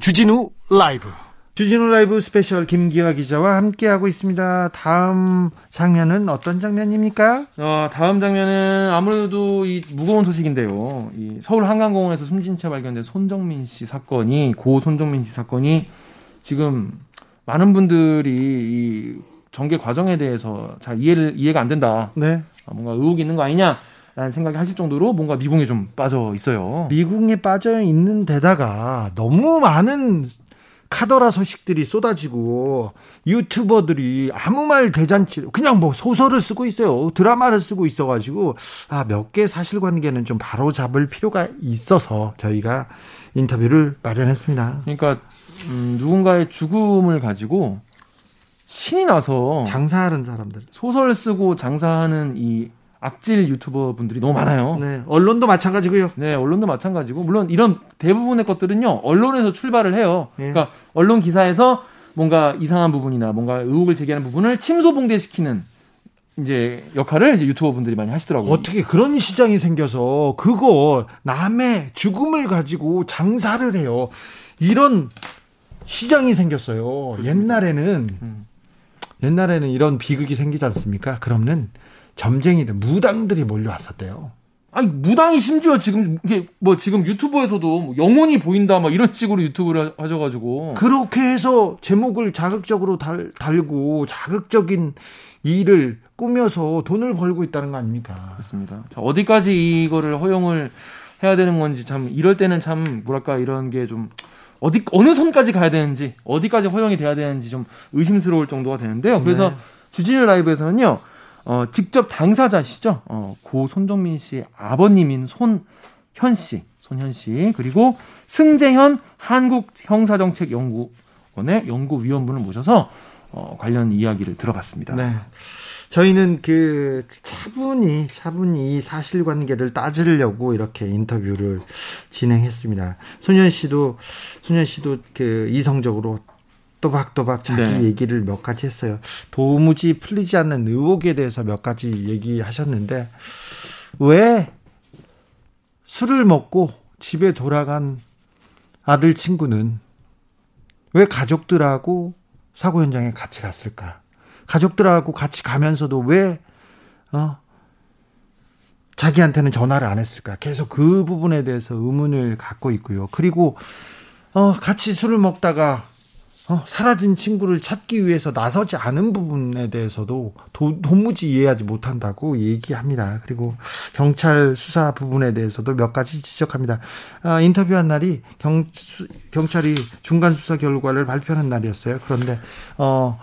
주진우 라이브 주진우 라이브 스페셜 김기화 기자와 함께하고 있습니다. 다음 장면은 어떤 장면입니까? 어, 다음 장면은 아무래도 이 무거운 소식인데요. 이 서울 한강공원에서 숨진 채 발견된 손정민 씨 사건이 고 손정민 씨 사건이 지금 많은 분들이 이 전개 과정에 대해서 잘 이해를 이해가 안 된다. 네. 아, 뭔가 의혹이 있는 거 아니냐? 라는 생각이 하실 정도로 뭔가 미궁에 좀 빠져 있어요. 미궁에 빠져 있는 데다가 너무 많은 카더라 소식들이 쏟아지고 유튜버들이 아무 말 대잔치 그냥 뭐 소설을 쓰고 있어요. 드라마를 쓰고 있어 가지고 아 몇 개 사실관계는 좀 바로 잡을 필요가 있어서 저희가 인터뷰를 마련했습니다. 그러니까 음, 누군가의 죽음을 가지고 신이 나서 장사하는 사람들 소설 쓰고 장사하는 이 악질 유튜버 분들이 너무 많아요. 네, 언론도 마찬가지고요. 네, 언론도 마찬가지고 물론 이런 대부분의 것들은요 언론에서 출발을 해요. 네. 그러니까 언론 기사에서 뭔가 이상한 부분이나 뭔가 의혹을 제기하는 부분을 침소봉대시키는 이제 역할을 이제 유튜버 분들이 많이 하시더라고요. 어떻게 그런 시장이 생겨서 그거 남의 죽음을 가지고 장사를 해요. 이런 시장이 생겼어요. 그렇습니다. 옛날에는 음. 옛날에는 이런 비극이 생기지 않습니까? 그러면 점쟁이들, 무당들이 몰려왔었대요. 아니 무당이 심지어 지금 이게 뭐 지금 유튜브에서도 뭐 영혼이 보인다 막 이런 식으로 유튜브를 하셔가지고 그렇게 해서 제목을 자극적으로 달, 달고 자극적인 일을 꾸며서 돈을 벌고 있다는 거 아닙니까? 그렇습니다. 자, 어디까지 이거를 허용을 해야 되는 건지 참 이럴 때는 참 뭐랄까 이런 게 좀 어디 어느 선까지 가야 되는지 어디까지 허용이 돼야 되는지 좀 의심스러울 정도가 되는데요. 그래서 네. 주진우 라이브에서는요. 어, 직접 당사자시죠. 어, 고 손정민 씨 아버님인 손현 씨, 손현 씨 그리고 승재현 한국 형사정책연구원의 연구위원분을 모셔서 어, 관련 이야기를 들어봤습니다. 네. 저희는 그 차분히 차분히 이 사실관계를 따지려고 이렇게 인터뷰를 진행했습니다. 소년 씨도 소년 씨도 그 이성적으로 또박또박 자기 네. 얘기를 몇 가지 했어요. 도무지 풀리지 않는 의혹에 대해서 몇 가지 얘기하셨는데 왜 술을 먹고 집에 돌아간 아들 친구는 왜 가족들하고 사고 현장에 같이 갔을까? 가족들하고 같이 가면서도 왜 어, 자기한테는 전화를 안 했을까? 계속 그 부분에 대해서 의문을 갖고 있고요. 그리고 어, 같이 술을 먹다가 어, 사라진 친구를 찾기 위해서 나서지 않은 부분에 대해서도 도, 도무지 이해하지 못한다고 얘기합니다. 그리고 경찰 수사 부분에 대해서도 몇 가지 지적합니다. 어, 인터뷰한 날이 경, 수, 경찰이 중간 수사 결과를 발표하는 날이었어요. 그런데 어,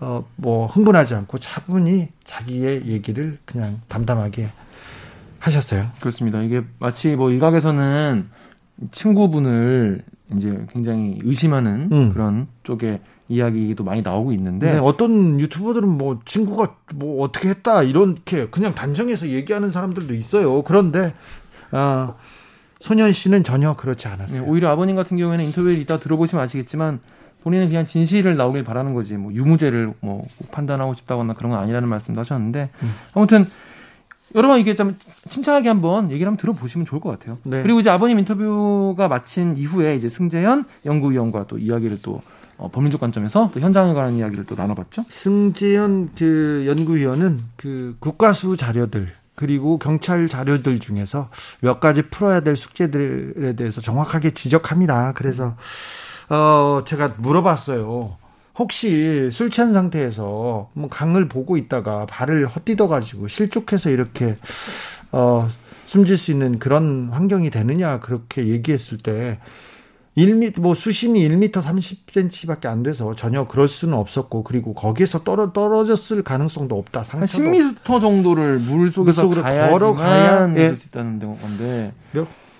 어, 뭐 흥분하지 않고 차분히 자기의 얘기를 그냥 담담하게 하셨어요. 그렇습니다. 이게 마치 뭐 일각에서는 친구분을 이제 굉장히 의심하는 음. 그런 쪽의 이야기도 많이 나오고 있는데 네, 어떤 유튜버들은 뭐 친구가 뭐 어떻게 했다 이렇게 그냥 단정해서 얘기하는 사람들도 있어요. 그런데 아 소년 씨는 전혀 그렇지 않았어요. 네, 오히려 아버님 같은 경우에는 인터뷰를 이따 들어보시면 아시겠지만 본인은 그냥 진실을 나오길 바라는 거지 뭐 유무죄를 뭐 판단하고 싶다거나 그런 건 아니라는 말씀도 하셨는데 음. 아무튼 여러분 이게 좀 침착하게 한번 얘기를 한번 들어보시면 좋을 것 같아요. 네. 그리고 이제 아버님 인터뷰가 마친 이후에 이제 승재현 연구위원과 또 이야기를 또 어, 법률적 관점에서 또 현장에 관한 이야기를 또 나눠봤죠. 승재현 그 연구위원은 그 국가수 자료들 그리고 경찰 자료들 중에서 몇 가지 풀어야 될 숙제들에 대해서 정확하게 지적합니다. 그래서 어 제가 물어봤어요. 혹시 술 취한 상태에서 뭐 강을 보고 있다가 발을 헛디뎌 가지고 실족해서 이렇게 어 숨질 수 있는 그런 환경이 되느냐 그렇게 얘기했을 때 1미 뭐 수심이 1m 30cm밖에 안 돼서 전혀 그럴 수는 없었고 그리고 거기에서 떨어 떨어졌을 가능성도 없다. 한 10m 정도를 물 속에서 걸어가야 예. 수 있다는 건데.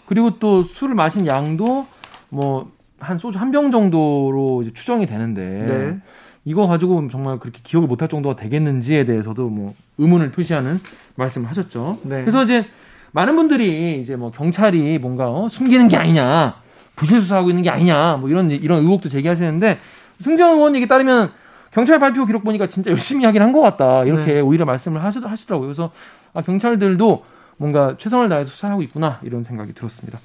그리고 또 술을 마신 양도 뭐 한 소주 한 병 정도로 추정이 되는데 네. 이거 가지고 정말 그렇게 기억을 못할 정도가 되겠는지에 대해서도 뭐 의문을 표시하는 말씀을 하셨죠. 네. 그래서 이제 많은 분들이 이제 뭐 경찰이 뭔가 어, 숨기는 게 아니냐, 부실 수사하고 있는 게 아니냐, 뭐 이런 이런 의혹도 제기하시는데 승정 의원 얘기 따르면 경찰 발표 기록 보니까 진짜 열심히 하긴 한 것 같다 이렇게 네. 오히려 말씀을 하시, 하시더라고요. 그래서 아, 경찰들도 뭔가 최선을 다해서 수사하고 있구나 이런 생각이 들었습니다.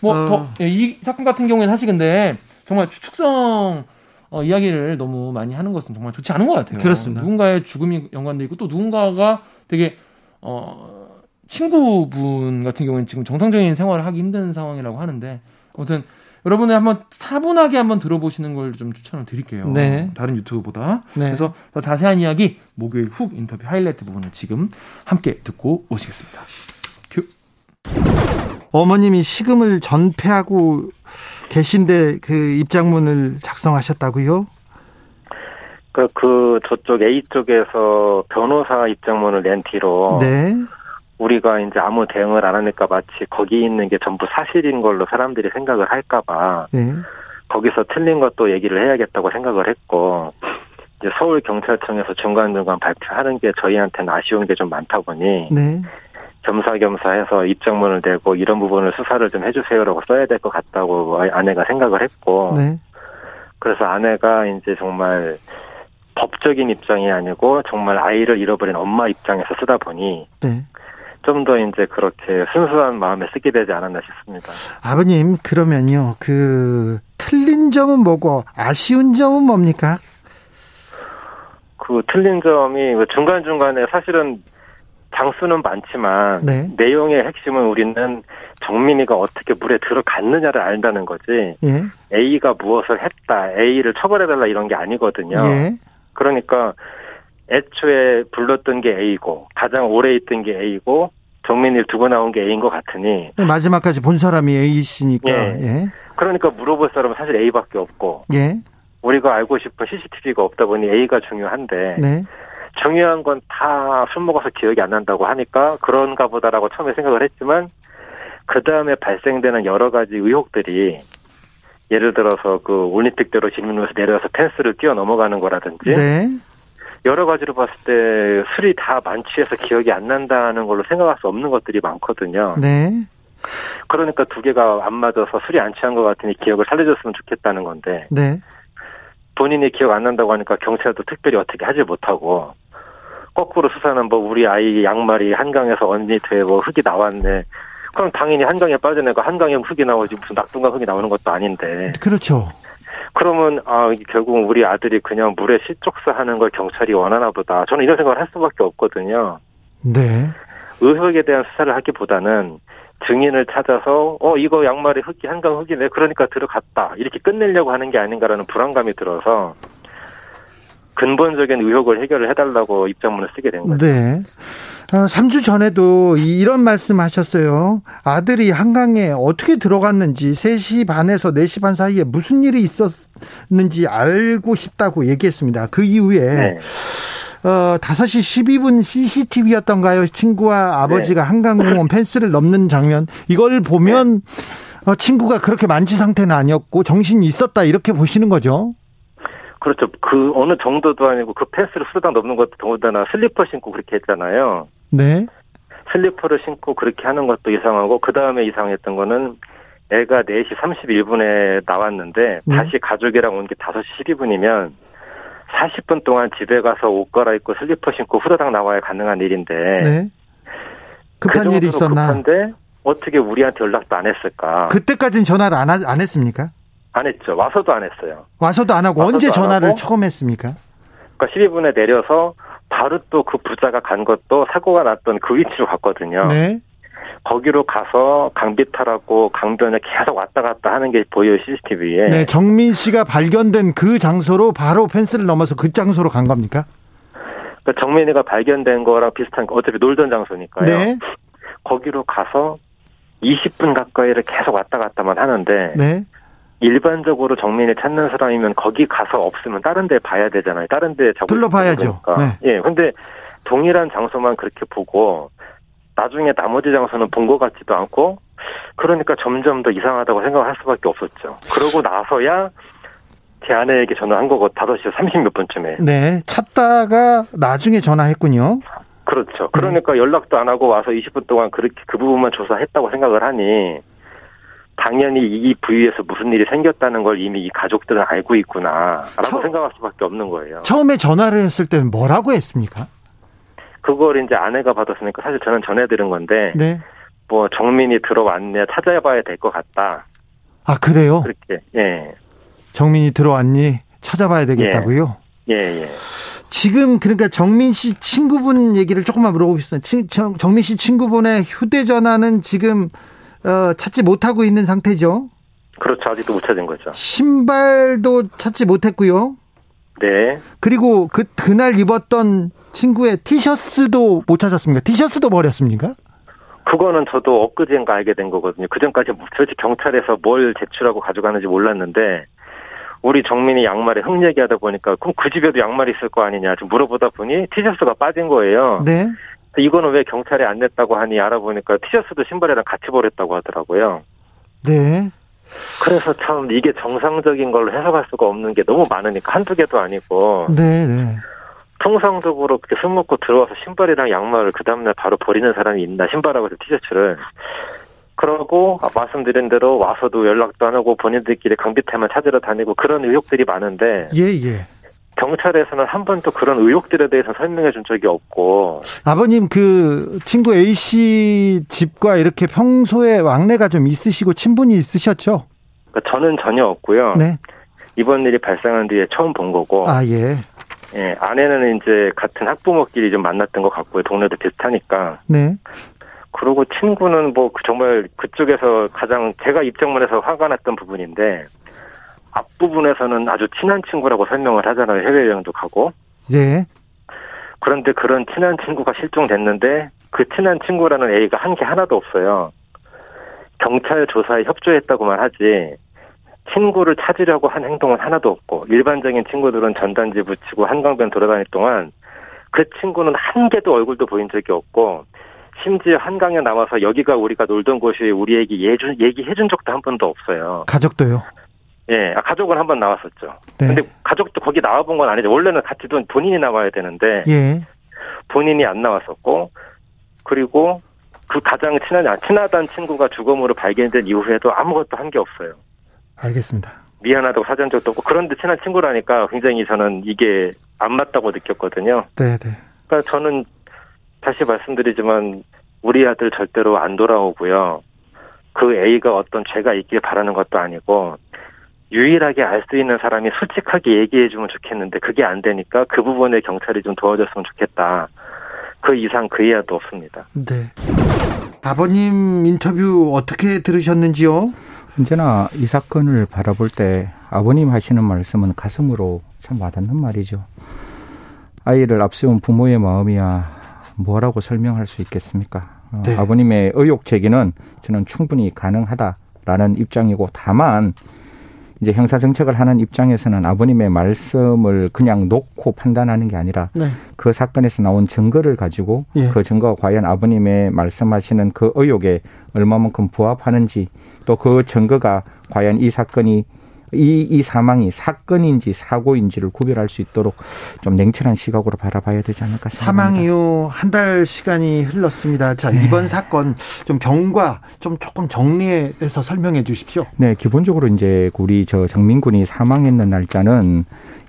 뭐더이 어... 예, 사건 같은 경우에는 사실 근데 정말 추측성 어, 이야기를 너무 많이 하는 것은 정말 좋지 않은 것 같아요. 그렇습니다. 누군가의 죽음이 연관돼 있고 또 누군가가 되게 어 친구분 같은 경우는 지금 정상적인 생활을 하기 힘든 상황이라고 하는데 아무튼 여러분들 한번 차분하게 한번 들어보시는 걸 좀 추천을 드릴게요. 네. 다른 유튜브보다. 네. 그래서 더 자세한 이야기 목요일 훅 인터뷰 하이라이트 부분을 지금 함께 듣고 오시겠습니다. 큐. 어머님이 식음을 전폐하고 계신데 그 입장문을 작성하셨다고요? 그, 그 저쪽 A 쪽에서 변호사 입장문을 낸 뒤로 네. 우리가 이제 아무 대응을 안 하니까 마치 거기 있는 게 전부 사실인 걸로 사람들이 생각을 할까봐 네. 거기서 틀린 것도 얘기를 해야겠다고 생각을 했고 이제 서울 경찰청에서 중간중간 발표하는 게 저희한테는 아쉬운 게 좀 많다 보니 네. 겸사겸사해서 입장문을 내고 이런 부분을 수사를 좀 해주세요라고 써야 될 것 같다고 아내가 생각을 했고 네. 그래서 아내가 이제 정말 법적인 입장이 아니고 정말 아이를 잃어버린 엄마 입장에서 쓰다 보니 네. 좀더 이제 그렇게 순수한 마음에 쓰게 되지 않았나 싶습니다. 아버님 그러면요 그 틀린 점은 뭐고 아쉬운 점은 뭡니까? 그 틀린 점이 그 중간 중간에 사실은 장수는 많지만 네. 내용의 핵심은 우리는 정민이가 어떻게 물에 들어갔느냐를 알다는 거지. 예. A가 무엇을 했다, A를 처벌해달라 이런 게 아니거든요. 예. 그러니까 애초에 불렀던 게 A고 가장 오래 있던 게 A고 정민이를 두고 나온 게 A인 것 같으니 네, 마지막까지 본 사람이 A씨니까 예. 예. 그러니까 물어볼 사람은 사실 A밖에 없고 예. 우리가 알고 싶은 CCTV가 없다 보니 A가 중요한데 네. 중요한 건 다 술 먹어서 기억이 안 난다고 하니까 그런가 보다라고 처음에 생각을 했지만 그 다음에 발생되는 여러 가지 의혹들이 예를 들어서 그 올림픽대로 진문에서 내려와서 펜스를 뛰어 넘어가는 거라든지 네. 여러 가지로 봤을 때 술이 다 만취해서 기억이 안 난다는 걸로 생각할 수 없는 것들이 많거든요. 네. 그러니까 두 개가 안 맞아서 술이 안 취한 것 같으니 기억을 살려줬으면 좋겠다는 건데. 네. 본인이 기억 안 난다고 하니까 경찰도 특별히 어떻게 하지 못하고 거꾸로 수사는 뭐 우리 아이 양말이 한강에서 언니 돼뭐 흙이 나왔네. 그럼 당연히 한강에 빠져내고 한강에 흙이 나오지 무슨 낙동강 흙이 나오는 것도 아닌데. 그렇죠. 그러면 아 결국 우리 아들이 그냥 물에 실족사하는 걸 경찰이 원하나 보다. 저는 이런 생각을 할 수밖에 없거든요. 네. 의혹에 대한 수사를 하기보다는 증인을 찾아서 어 이거 양말이 흙이 한강 흙이네 그러니까 들어갔다 이렇게 끝내려고 하는 게 아닌가라는 불안감이 들어서 근본적인 의혹을 해결을 해달라고 입장문을 쓰게 된 거죠. 네. 어, 3주 전에도 이런 말씀 하셨어요. 아들이 한강에 어떻게 들어갔는지 3시 반에서 4시 반 사이에 무슨 일이 있었는지 알고 싶다고 얘기했습니다. 그 이후에 네. 어, 5시 12분 CCTV였던가요? 친구와 아버지가 네. 한강공원 펜스를 넘는 장면. 이걸 보면 네. 어, 친구가 그렇게 만취 상태는 아니었고 정신이 있었다 이렇게 보시는 거죠? 그렇죠. 그 어느 정도도 아니고 그 펜스를 수당 넘는 것도 더군다나 슬리퍼 신고 그렇게 했잖아요. 네. 슬리퍼를 신고 그렇게 하는 것도 이상하고 그 다음에 이상했던 거는 애가 4시 31분에 나왔는데 네. 다시 가족이랑 온 게 5시 12분이면 40분 동안 집에 가서 옷 갈아입고 슬리퍼 신고 후다닥 나와야 가능한 일인데 네. 급한 그 일이 있었나? 급한데 어떻게 우리한테 연락도 안 했을까? 그때까지는 전화를 안, 하, 안 했습니까? 안 했죠. 와서도 안 했어요. 와서도 안 하고 언제 전화를 하고, 처음 했습니까? 그러니까 12분에 내려서 바로 또 그 부자가 간 것도 사고가 났던 그 위치로 갔거든요. 네. 거기로 가서 강비탈하고 강변에 계속 왔다 갔다 하는 게 보여요 CCTV에. 네, 정민 씨가 발견된 그 장소로 바로 펜스를 넘어서 그 장소로 간 겁니까? 그러니까 정민이가 발견된 거랑 비슷한 어차피 놀던 장소니까요. 네. 거기로 가서 20분 가까이를 계속 왔다 갔다만 하는데 네. 일반적으로 정민이 찾는 사람이면 거기 가서 없으면 다른 데 봐야 되잖아요. 다른 데 둘러봐야죠. 네. 예. 근데 동일한 장소만 그렇게 보고 나중에 나머지 장소는 본 것 같지도 않고 그러니까 점점 더 이상하다고 생각할 수밖에 없었죠. 그러고 나서야 제 아내에게 전화한 거고 5시 30몇 분쯤에. 네. 찾다가 나중에 전화했군요. 그렇죠. 그러니까 네. 연락도 안 하고 와서 20분 동안 그렇게 그 부분만 조사했다고 생각을 하니 당연히 이 부위에서 무슨 일이 생겼다는 걸 이미 이 가족들은 알고 있구나라고 처, 생각할 수밖에 없는 거예요. 처음에 전화를 했을 때는 뭐라고 했습니까? 그걸 이제 아내가 받았으니까 사실 저는 전해드린 건데 네. 뭐 정민이 들어왔네 찾아봐야 될 것 같다. 아 그래요? 그렇게 예. 정민이 들어왔니 찾아봐야 되겠다고요? 예 예. 예. 지금 그러니까 정민 씨 친구분 얘기를 조금만 물어보겠습니다. 정민 씨 친구분의 휴대전화는 지금 어, 찾지 못하고 있는 상태죠? 그렇죠. 아직도 못 찾은 거죠. 신발도 찾지 못했고요. 네. 그리고 그 그날 입었던 친구의 티셔츠도 못 찾았습니까? 티셔츠도 버렸습니까? 그거는 저도 엊그제인가 알게 된 거거든요. 그 전까지 솔직히 경찰에서 뭘 제출하고 가져가는지 몰랐는데 우리 정민이 양말에 흠 얘기하다 보니까 그럼 그 집에도 양말이 있을 거 아니냐 좀 물어보다 보니 티셔츠가 빠진 거예요. 네. 이거는 왜 경찰에 안 냈다고 하니 알아보니까 티셔츠도 신발이랑 같이 버렸다고 하더라고요. 네. 그래서 참 이게 정상적인 걸로 해석할 수가 없는 게 너무 많으니까 한두 개도 아니고. 네, 네. 통상적으로 그렇게 술 먹고 들어와서 신발이랑 양말을 그 다음날 바로 버리는 사람이 있나 신발하고 티셔츠를 그러고 말씀드린 대로 와서도 연락도 안 하고 본인들끼리 강비태만 찾으러 다니고 그런 의혹들이 많은데 예, 예. 경찰에서는 한 번도 그런 의혹들에 대해서 설명해 준 적이 없고 아버님 그 친구 A 씨 집과 이렇게 평소에 왕래가 좀 있으시고 친분이 있으셨죠? 그러니까 저는 전혀 없고요. 네. 이번 일이 발생한 뒤에 처음 본 거고. 아 예. 예, 아내는 이제 같은 학부모끼리 좀 만났던 것 같고요. 동네도 비슷하니까. 네. 그리고 친구는 뭐그 정말 그쪽에서 가장 제가 입장문에서 화가 났던 부분인데 앞부분에서는 아주 친한 친구라고 설명을 하잖아요. 해외여행도 가고. 네. 그런데 그런 친한 친구가 실종됐는데 그 친한 친구라는 A가 한 게 하나도 없어요. 경찰 조사에 협조했다고만 하지 친구를 찾으려고 한 행동은 하나도 없고 일반적인 친구들은 전단지 붙이고 한강변 돌아다닐 동안 그 친구는 한 개도 얼굴도 보인 적이 없고 심지어 한강에 나와서 여기가 우리가 놀던 곳이 우리에게 예준, 얘기 해준 적도 한 번도 없어요. 가족도요? 예, 아, 가족은 한 번 나왔었죠. 네. 근데 가족도 거기 나와본 건 아니죠. 원래는 같이 돈 본인이 나와야 되는데 예. 본인이 안 나왔었고 그리고 그 가장 친한 친하단 친구가 죽음으로 발견된 이후에도 아무것도 한 게 없어요. 알겠습니다. 미안하다고 사전 적도 없고 그런데 친한 친구라니까 굉장히 저는 이게 안 맞다고 느꼈거든요. 네, 네. 그러니까 저는 다시 말씀드리지만 우리 아들 절대로 안 돌아오고요. 그 A가 어떤 죄가 있길 바라는 것도 아니고 유일하게 알 수 있는 사람이 솔직하게 얘기해 주면 좋겠는데 그게 안 되니까 그 부분에 경찰이 좀 도와줬으면 좋겠다. 그 이상 그 이하도 없습니다. 네. 아버님 인터뷰 어떻게 들으셨는지요? 언제나 이 사건을 바라볼 때 아버님 하시는 말씀은 가슴으로 참 와닿는 말이죠. 아이를 앞세운 부모의 마음이야 뭐라고 설명할 수 있겠습니까? 어, 네. 아버님의 의혹 제기는 저는 충분히 가능하다라는 입장이고 다만 이제 형사 정책을 하는 입장에서는 아버님의 말씀을 그냥 놓고 판단하는 게 아니라 네. 그 사건에서 나온 증거를 가지고 예. 그 증거가 과연 아버님의 말씀하시는 그 의혹에 얼마만큼 부합하는지 또 그 증거가 과연 이 사건이 이, 이 사망이 사건인지 사고인지를 구별할 수 있도록 좀 냉철한 시각으로 바라봐야 되지 않을까 생각합니다. 사망 이후 한 달 시간이 흘렀습니다. 자, 네. 이번 사건 좀 경과 좀 조금 정리해서 설명해 주십시오. 네, 기본적으로 이제 우리 저 정민군이 사망했는 날짜는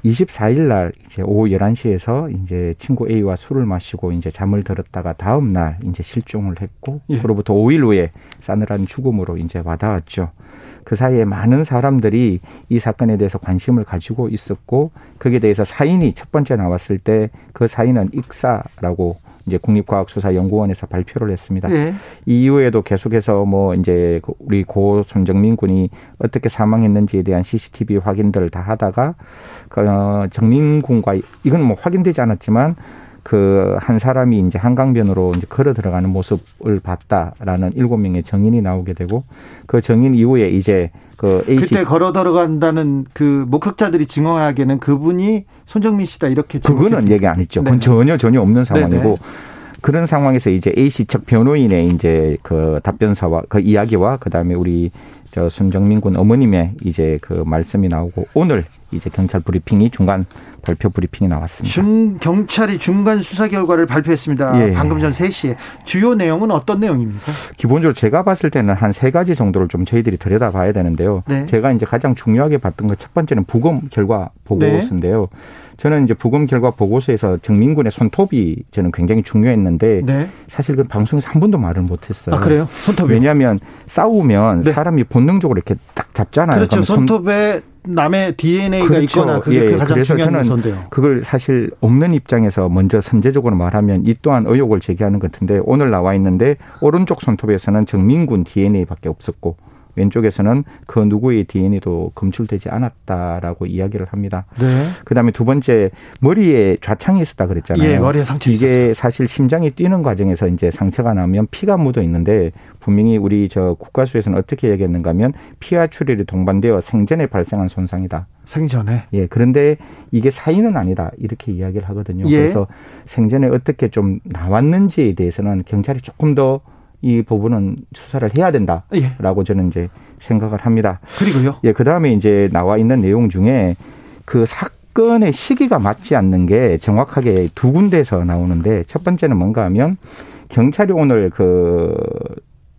24일 날 이제 오후 11시에서 이제 친구 A와 술을 마시고 이제 잠을 들었다가 다음 날 이제 실종을 했고 예. 그로부터 5일 후에 싸늘한 죽음으로 이제 와닿았죠. 그 사이에 많은 사람들이 이 사건에 대해서 관심을 가지고 있었고 거기에 대해서 사인이 첫 번째 나왔을 때 그 사인은 익사라고 이제 국립과학수사연구원에서 발표를 했습니다. 네. 이후에도 계속해서 뭐 이제 그 우리 고 손정민 군이 어떻게 사망했는지에 대한 CCTV 확인들을 다 하다가 그 어, 정민 군과 이건 뭐 확인되지 않았지만 그 한 사람이 이제 한강변으로 이제 걸어 들어가는 모습을 봤다라는 일곱 명의 정인이 나오게 되고 그 정인 이후에 이제 그 AC 그때 걸어 들어간다는 그 목격자들이 증언하기에는 그분이 손정민 씨다 이렇게 그거는 얘기 안 했죠. 그건 전혀 전혀 없는 상황이고 네네. 그런 상황에서 이제 A 씨 측 변호인의 이제 그 답변서와 그 이야기와 그다음에 우리 저 손정민 군 어머님의 이제 그 말씀이 나오고 오늘 이제 경찰 브리핑이 중간 발표 브리핑이 나왔습니다. 중, 경찰이 중간 수사 결과를 발표했습니다. 예. 방금 전 3시에. 주요 내용은 어떤 내용입니까? 기본적으로 제가 봤을 때는 한 세 가지 정도를 좀 저희들이 들여다봐야 되는데요. 네. 제가 이제 가장 중요하게 봤던 것 첫 번째는 부검 결과 보고서인데요. 네. 저는 이제 부검 결과 보고서에서 정민군의 손톱이 저는 굉장히 중요했는데 네. 사실 그 방송에서 한 번도 말을 못했어요. 아 그래요? 손톱이 왜냐하면 싸우면 네. 사람이 본능적으로 이렇게 딱 잡잖아요. 그렇죠. 손톱에 남의 DNA가 그렇죠. 있거나 그게 예, 가장 그래서 중요한 저는. 그걸 사실 없는 입장에서 먼저 선제적으로 말하면 이 또한 의혹을 제기하는 것 같은데 오늘 나와 있는데 오른쪽 손톱에서는 정민군 DNA밖에 없었고 왼쪽에서는 그 누구의 DNA도 검출되지 않았다라고 이야기를 합니다. 네. 그다음에 두 번째 머리에 좌창이 있었다 그랬잖아요. 예, 머리에 상처 이게 있었어요. 사실 심장이 뛰는 과정에서 이제 상처가 나면 피가 묻어 있는데 분명히 우리 저 국가수에서는 어떻게 얘기했는가 하면 피와 출혈이 동반되어 생전에 발생한 손상이다. 생전에. 예. 그런데 이게 사인은 아니다. 이렇게 이야기를 하거든요. 예. 그래서 생전에 어떻게 좀 나왔는지에 대해서는 경찰이 조금 더 이 부분은 수사를 해야 된다라고 예. 저는 이제 생각을 합니다. 그리고요. 예, 그다음에 이제 나와 있는 내용 중에 그 사건의 시기가 맞지 않는 게 정확하게 두 군데에서 나오는데 첫 번째는 뭔가 하면 경찰이 오늘 그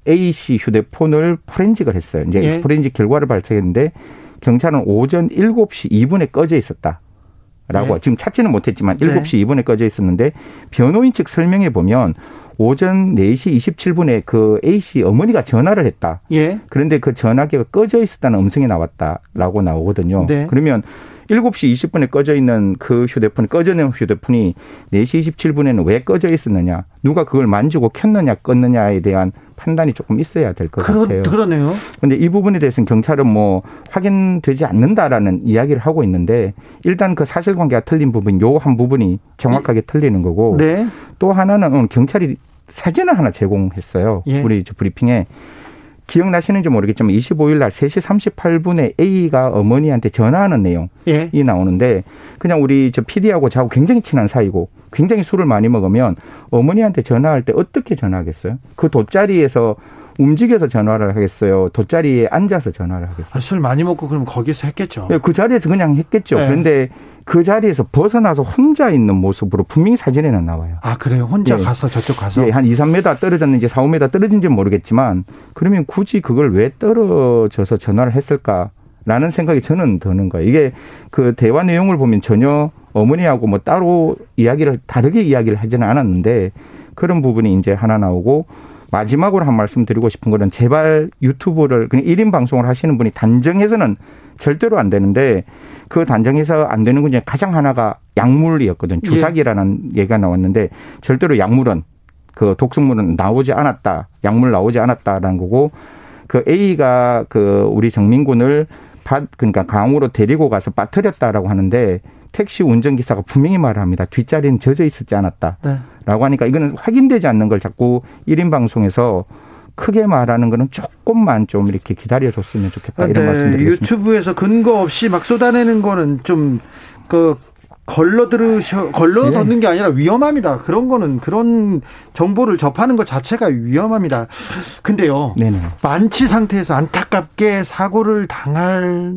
A 씨 휴대폰을 포렌직을 했어요. 이제 예. 포렌직 결과를 발표했는데 경찰은 오전 7시 2분에 꺼져 있었다. 라고 네. 지금 찾지는 못했지만 7시 네. 2분에 꺼져 있었는데 변호인 측 설명에 보면 오전 4시 27분에 그 A씨 어머니가 전화를 했다. 예. 그런데 그 전화기가 꺼져 있었다는 음성이 나왔다라고 나오거든요. 네. 그러면 7시 20분에 꺼져 있는 그 휴대폰, 꺼져 있는 휴대폰이 4시 27분에는 왜 꺼져 있었느냐, 누가 그걸 만지고 켰느냐, 껐느냐에 대한 판단이 조금 있어야 될 것 같아요. 그러네요. 그런데 이 부분에 대해서는 경찰은 뭐 확인되지 않는다라는 이야기를 하고 있는데 일단 그 사실관계가 틀린 부분, 요 한 부분이 정확하게 네. 틀리는 거고 네. 또 하나는 오늘 경찰이 사진을 하나 제공했어요. 예. 우리 브리핑에 기억나시는지 모르겠지만 25일 날 3시 38분에 A가 어머니한테 전화하는 내용이 예. 나오는데 그냥 우리 저 PD하고 저하고 굉장히 친한 사이고 굉장히 술을 많이 먹으면 어머니한테 전화할 때 어떻게 전화하겠어요? 그 돗자리에서 움직여서 전화를 하겠어요. 돗자리에 앉아서 전화를 하겠어요. 아, 술 많이 먹고 그럼 거기서 했겠죠. 네, 그 자리에서 그냥 했겠죠. 네. 그런데 그 자리에서 벗어나서 혼자 있는 모습으로 분명히 사진에는 나와요. 아, 그래요? 혼자 예. 가서 저쪽 가서? 예, 한 2, 3m 떨어졌는지 4, 5m 떨어진지는 모르겠지만 그러면 굳이 그걸 왜 떨어져서 전화를 했을까? 라는 생각이 저는 드는 거예요. 이게 그 대화 내용을 보면 전혀 어머니하고 뭐 따로 이야기를 다르게 이야기를 하지는 않았는데 그런 부분이 이제 하나 나오고 마지막으로 한 말씀 드리고 싶은 거는 제발 유튜브를 그냥 1인 방송을 하시는 분이 단정해서는 절대로 안 되는데 그 단정해서 안 되는 것 중에 가장 하나가 약물이었거든. 주사기라는 예. 얘기가 나왔는데 절대로 약물은 그 독성물은 나오지 않았다. 약물 나오지 않았다라는 거고 그 A가 그 우리 정민군을 그러니까 강으로 데리고 가서 빠뜨렸다라고 하는데 택시 운전기사가 분명히 말합니다. 뒷자리는 젖어 있었지 않았다. 네. 라고 하니까 이거는 확인되지 않는 걸 자꾸 1인 방송에서 크게 말하는 거는 조금만 좀 이렇게 기다려줬으면 좋겠다 이런 네, 말씀드리겠습니다. 유튜브에서 근거 없이 막 쏟아내는 거는 좀그 걸러 들으셔 걸러 예. 듣는 게 아니라 위험합니다. 그런 거는 그런 정보를 접하는 것 자체가 위험합니다. 근데요. 네네. 만취 상태에서 안타깝게 사고를 당할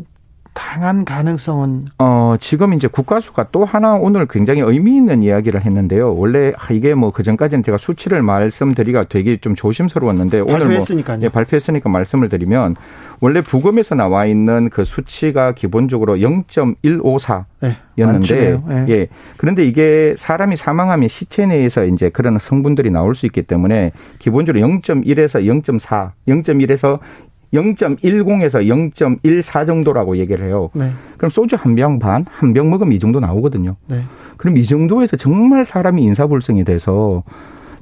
당한 가능성은 어 지금 이제 국가수가 또 하나 오늘 굉장히 의미 있는 이야기를 했는데요. 원래 이게 뭐 그 전까지는 제가 수치를 말씀드리기가 되게 좀 조심스러웠는데 오늘 발표했으니까요. 뭐 예, 발표했으니까 말씀을 드리면 원래 부검에서 나와 있는 그 수치가 기본적으로 0.154였는데 네, 네. 예. 그런데 이게 사람이 사망하면 시체 내에서 이제 그런 성분들이 나올 수 있기 때문에 기본적으로 0.1에서 0.4, 0.1에서 0.10에서 0.14 정도라고 얘기를 해요. 네. 그럼 소주 한 병 반, 한 병 먹으면 이 정도 나오거든요. 네. 그럼 이 정도에서 정말 사람이 인사불성이 돼서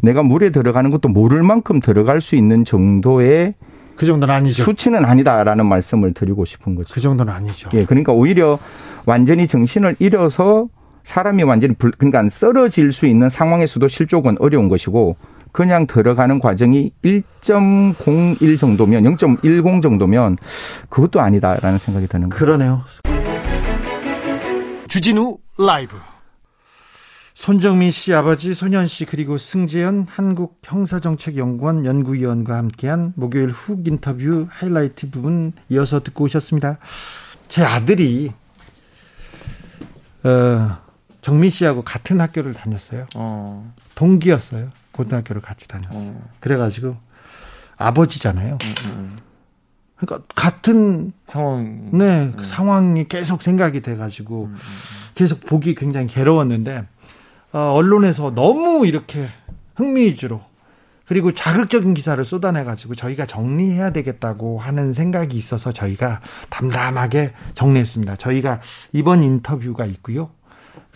내가 물에 들어가는 것도 모를 만큼 들어갈 수 있는 정도의 그 정도는 아니죠. 수치는 아니다라는 말씀을 드리고 싶은 거죠. 그 정도는 아니죠. 예, 그러니까 오히려 완전히 정신을 잃어서 사람이 완전히 불, 그러니까 쓰러질 수 있는 상황에서도 실족은 어려운 것이고 그냥 들어가는 과정이 1.01 정도면 0.10 정도면 그것도 아니다라는 생각이 드는 거예요. 그러네요. 주진우 라이브. 손정민 씨 아버지 손현 씨 그리고 승재현 한국 형사정책연구원 연구위원과 함께한 목요일 훅 인터뷰 하이라이트 부분 이어서 듣고 오셨습니다. 제 아들이 어, 정민 씨하고 같은 학교를 다녔어요. 어. 동기였어요. 고등학교를 같이 다녔어요. 어. 그래가지고 아버지잖아요. 음, 음, 음. 그러니까 같은 상황, 네 음. 상황이 계속 생각이 돼가지고 음, 음, 계속 보기 굉장히 괴로웠는데 어, 언론에서 너무 이렇게 흥미 위주로 그리고 자극적인 기사를 쏟아내가지고 저희가 정리해야 되겠다고 하는 생각이 있어서 저희가 담담하게 정리했습니다. 저희가 이번 인터뷰가 있고요.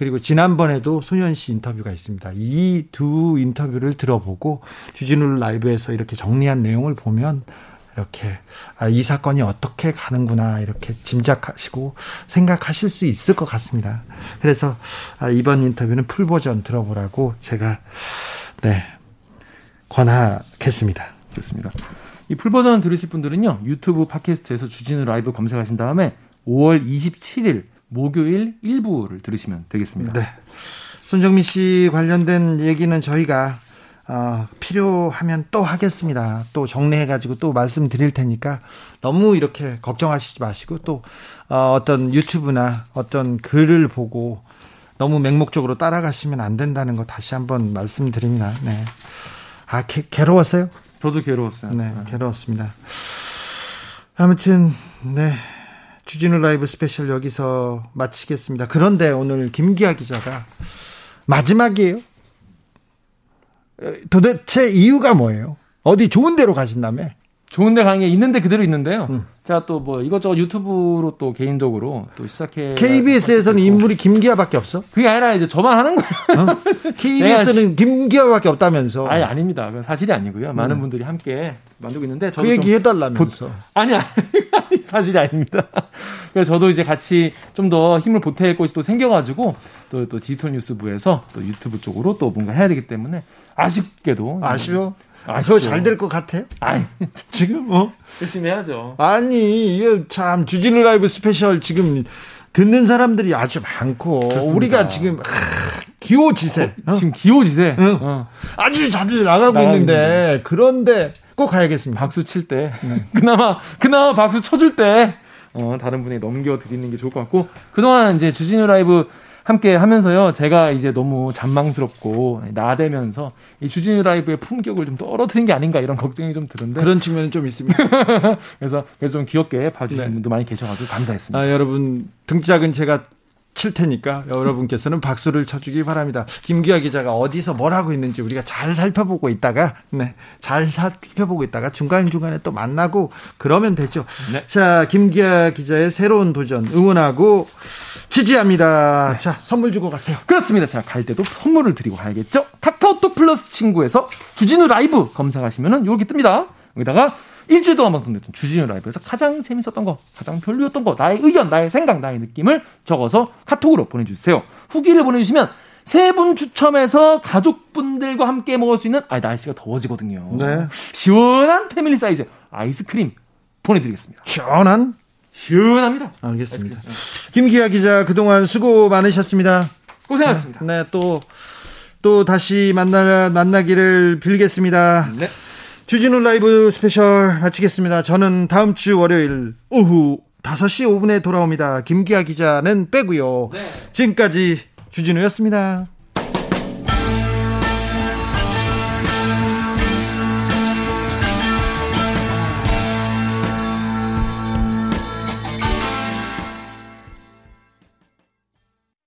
그리고 지난번에도 소연 씨 인터뷰가 있습니다. 이 두 인터뷰를 들어보고 주진우 라이브에서 이렇게 정리한 내용을 보면 이렇게 아, 이 사건이 어떻게 가는구나 이렇게 짐작하시고 생각하실 수 있을 것 같습니다. 그래서 아, 이번 인터뷰는 풀 버전 들어보라고 제가 네 권하겠습니다. 좋습니다. 이 풀 버전 들으실 분들은요 유튜브 팟캐스트에서 주진우 라이브 검색하신 다음에 5월 27일 목요일 1부를 들으시면 되겠습니다. 네. 손정민 씨 관련된 얘기는 저희가 어, 필요하면 또 하겠습니다. 또 정리해가지고 또 말씀드릴 테니까 너무 이렇게 걱정하시지 마시고 또 어, 어떤 유튜브나 어떤 글을 보고 너무 맹목적으로 따라가시면 안 된다는 거 다시 한번 말씀드립니다. 네. 아, 게, 괴로웠어요? 저도 괴로웠어요. 네, 네, 괴로웠습니다. 아무튼, 네. 주진우 라이브 스페셜 여기서 마치겠습니다. 그런데 오늘 김기화 기자가 마지막이에요. 도대체 이유가 뭐예요? 어디 좋은 데로 가신다며? 좋은 데 가는 게 있는데 그대로 있는데요. 음. 제가 또 뭐 이것저것 유튜브로 또 개인적으로 또 시작해. KBS에서는 인물이 김기화밖에 없어? 그게 아니라 이제 저만 하는 거예요. 어? KBS는 김기화밖에 없다면서. 아니 아닙니다. 사실이 아니고요. 많은 음. 분들이 함께 만들고 있는데 그 얘기 해달라면서. 보... 아니 아니 사실이 아닙니다. 그래서 저도 이제 같이 좀 더 힘을 보탤 것이 또 생겨가지고 또 또 디지털 뉴스부에서 또 유튜브 쪽으로 또 뭔가 해야 되기 때문에 아쉽게도 아쉬워. 아저 잘 될 것 같아요? 아니 지금 어 열심히 해야죠. 아니 이게 참 주진우 라이브 스페셜 지금 듣는 사람들이 아주 많고 그렇습니다. 우리가 지금 하, 기호지세 어? 지금 기호지세 응. 어. 아주 잘 나가고 있는데 그런데 꼭 가야겠습니다. 박수 칠 때, 네. 그나마, 그나마 박수 쳐줄 때, 어, 다른 분이 넘겨드리는 게 좋을 것 같고, 그동안 이제 주진우 라이브 함께 하면서요, 제가 이제 너무 잔망스럽고, 나대면서, 이 주진우 라이브의 품격을 좀 떨어뜨린 게 아닌가 이런 걱정이 좀 드는데. 그런 측면은 좀 있습니다. 그래서, 그래서 좀 귀엽게 봐주시는 네. 분도 많이 계셔가지고 감사했습니다. 아, 여러분, 등짝은 제가 칠 테니까 여러분께서는 박수를 쳐주기 바랍니다. 김기아 기자가 어디서 뭘 하고 있는지 우리가 잘 살펴보고 있다가 네, 잘 살펴보고 있다가 중간 중간에 또 만나고 그러면 되죠. 네. 자, 김기아 기자의 새로운 도전 응원하고 지지합니다. 네. 자, 선물 주고 가세요. 그렇습니다. 자, 갈 때도 선물을 드리고 가야겠죠. 카카오톡 플러스 친구에서 주진우 라이브 검색하시면은 여기 뜹니다. 여기다가 일주일 동안 방송됐던 주진우 라이브에서 가장 재밌었던 거, 가장 별로였던 거, 나의 의견, 나의 생각, 나의 느낌을 적어서 카톡으로 보내주세요. 후기를 보내주시면 세분 추첨해서 가족분들과 함께 먹을 수 있는, 아 날씨가 더워지거든요. 네. 시원한 패밀리 사이즈 아이스크림 보내드리겠습니다. 시원한? 시원합니다. 알겠습니다. 김기화 기자 그동안 수고 많으셨습니다. 고생하셨습니다. 네, 또, 또 다시 만나, 만나기를 빌겠습니다. 네. 주진우 라이브 스페셜 마치겠습니다. 저는 다음 주 월요일 오후 5시 5분에 돌아옵니다. 김기화 기자는 빼고요. 네. 지금까지 주진우였습니다.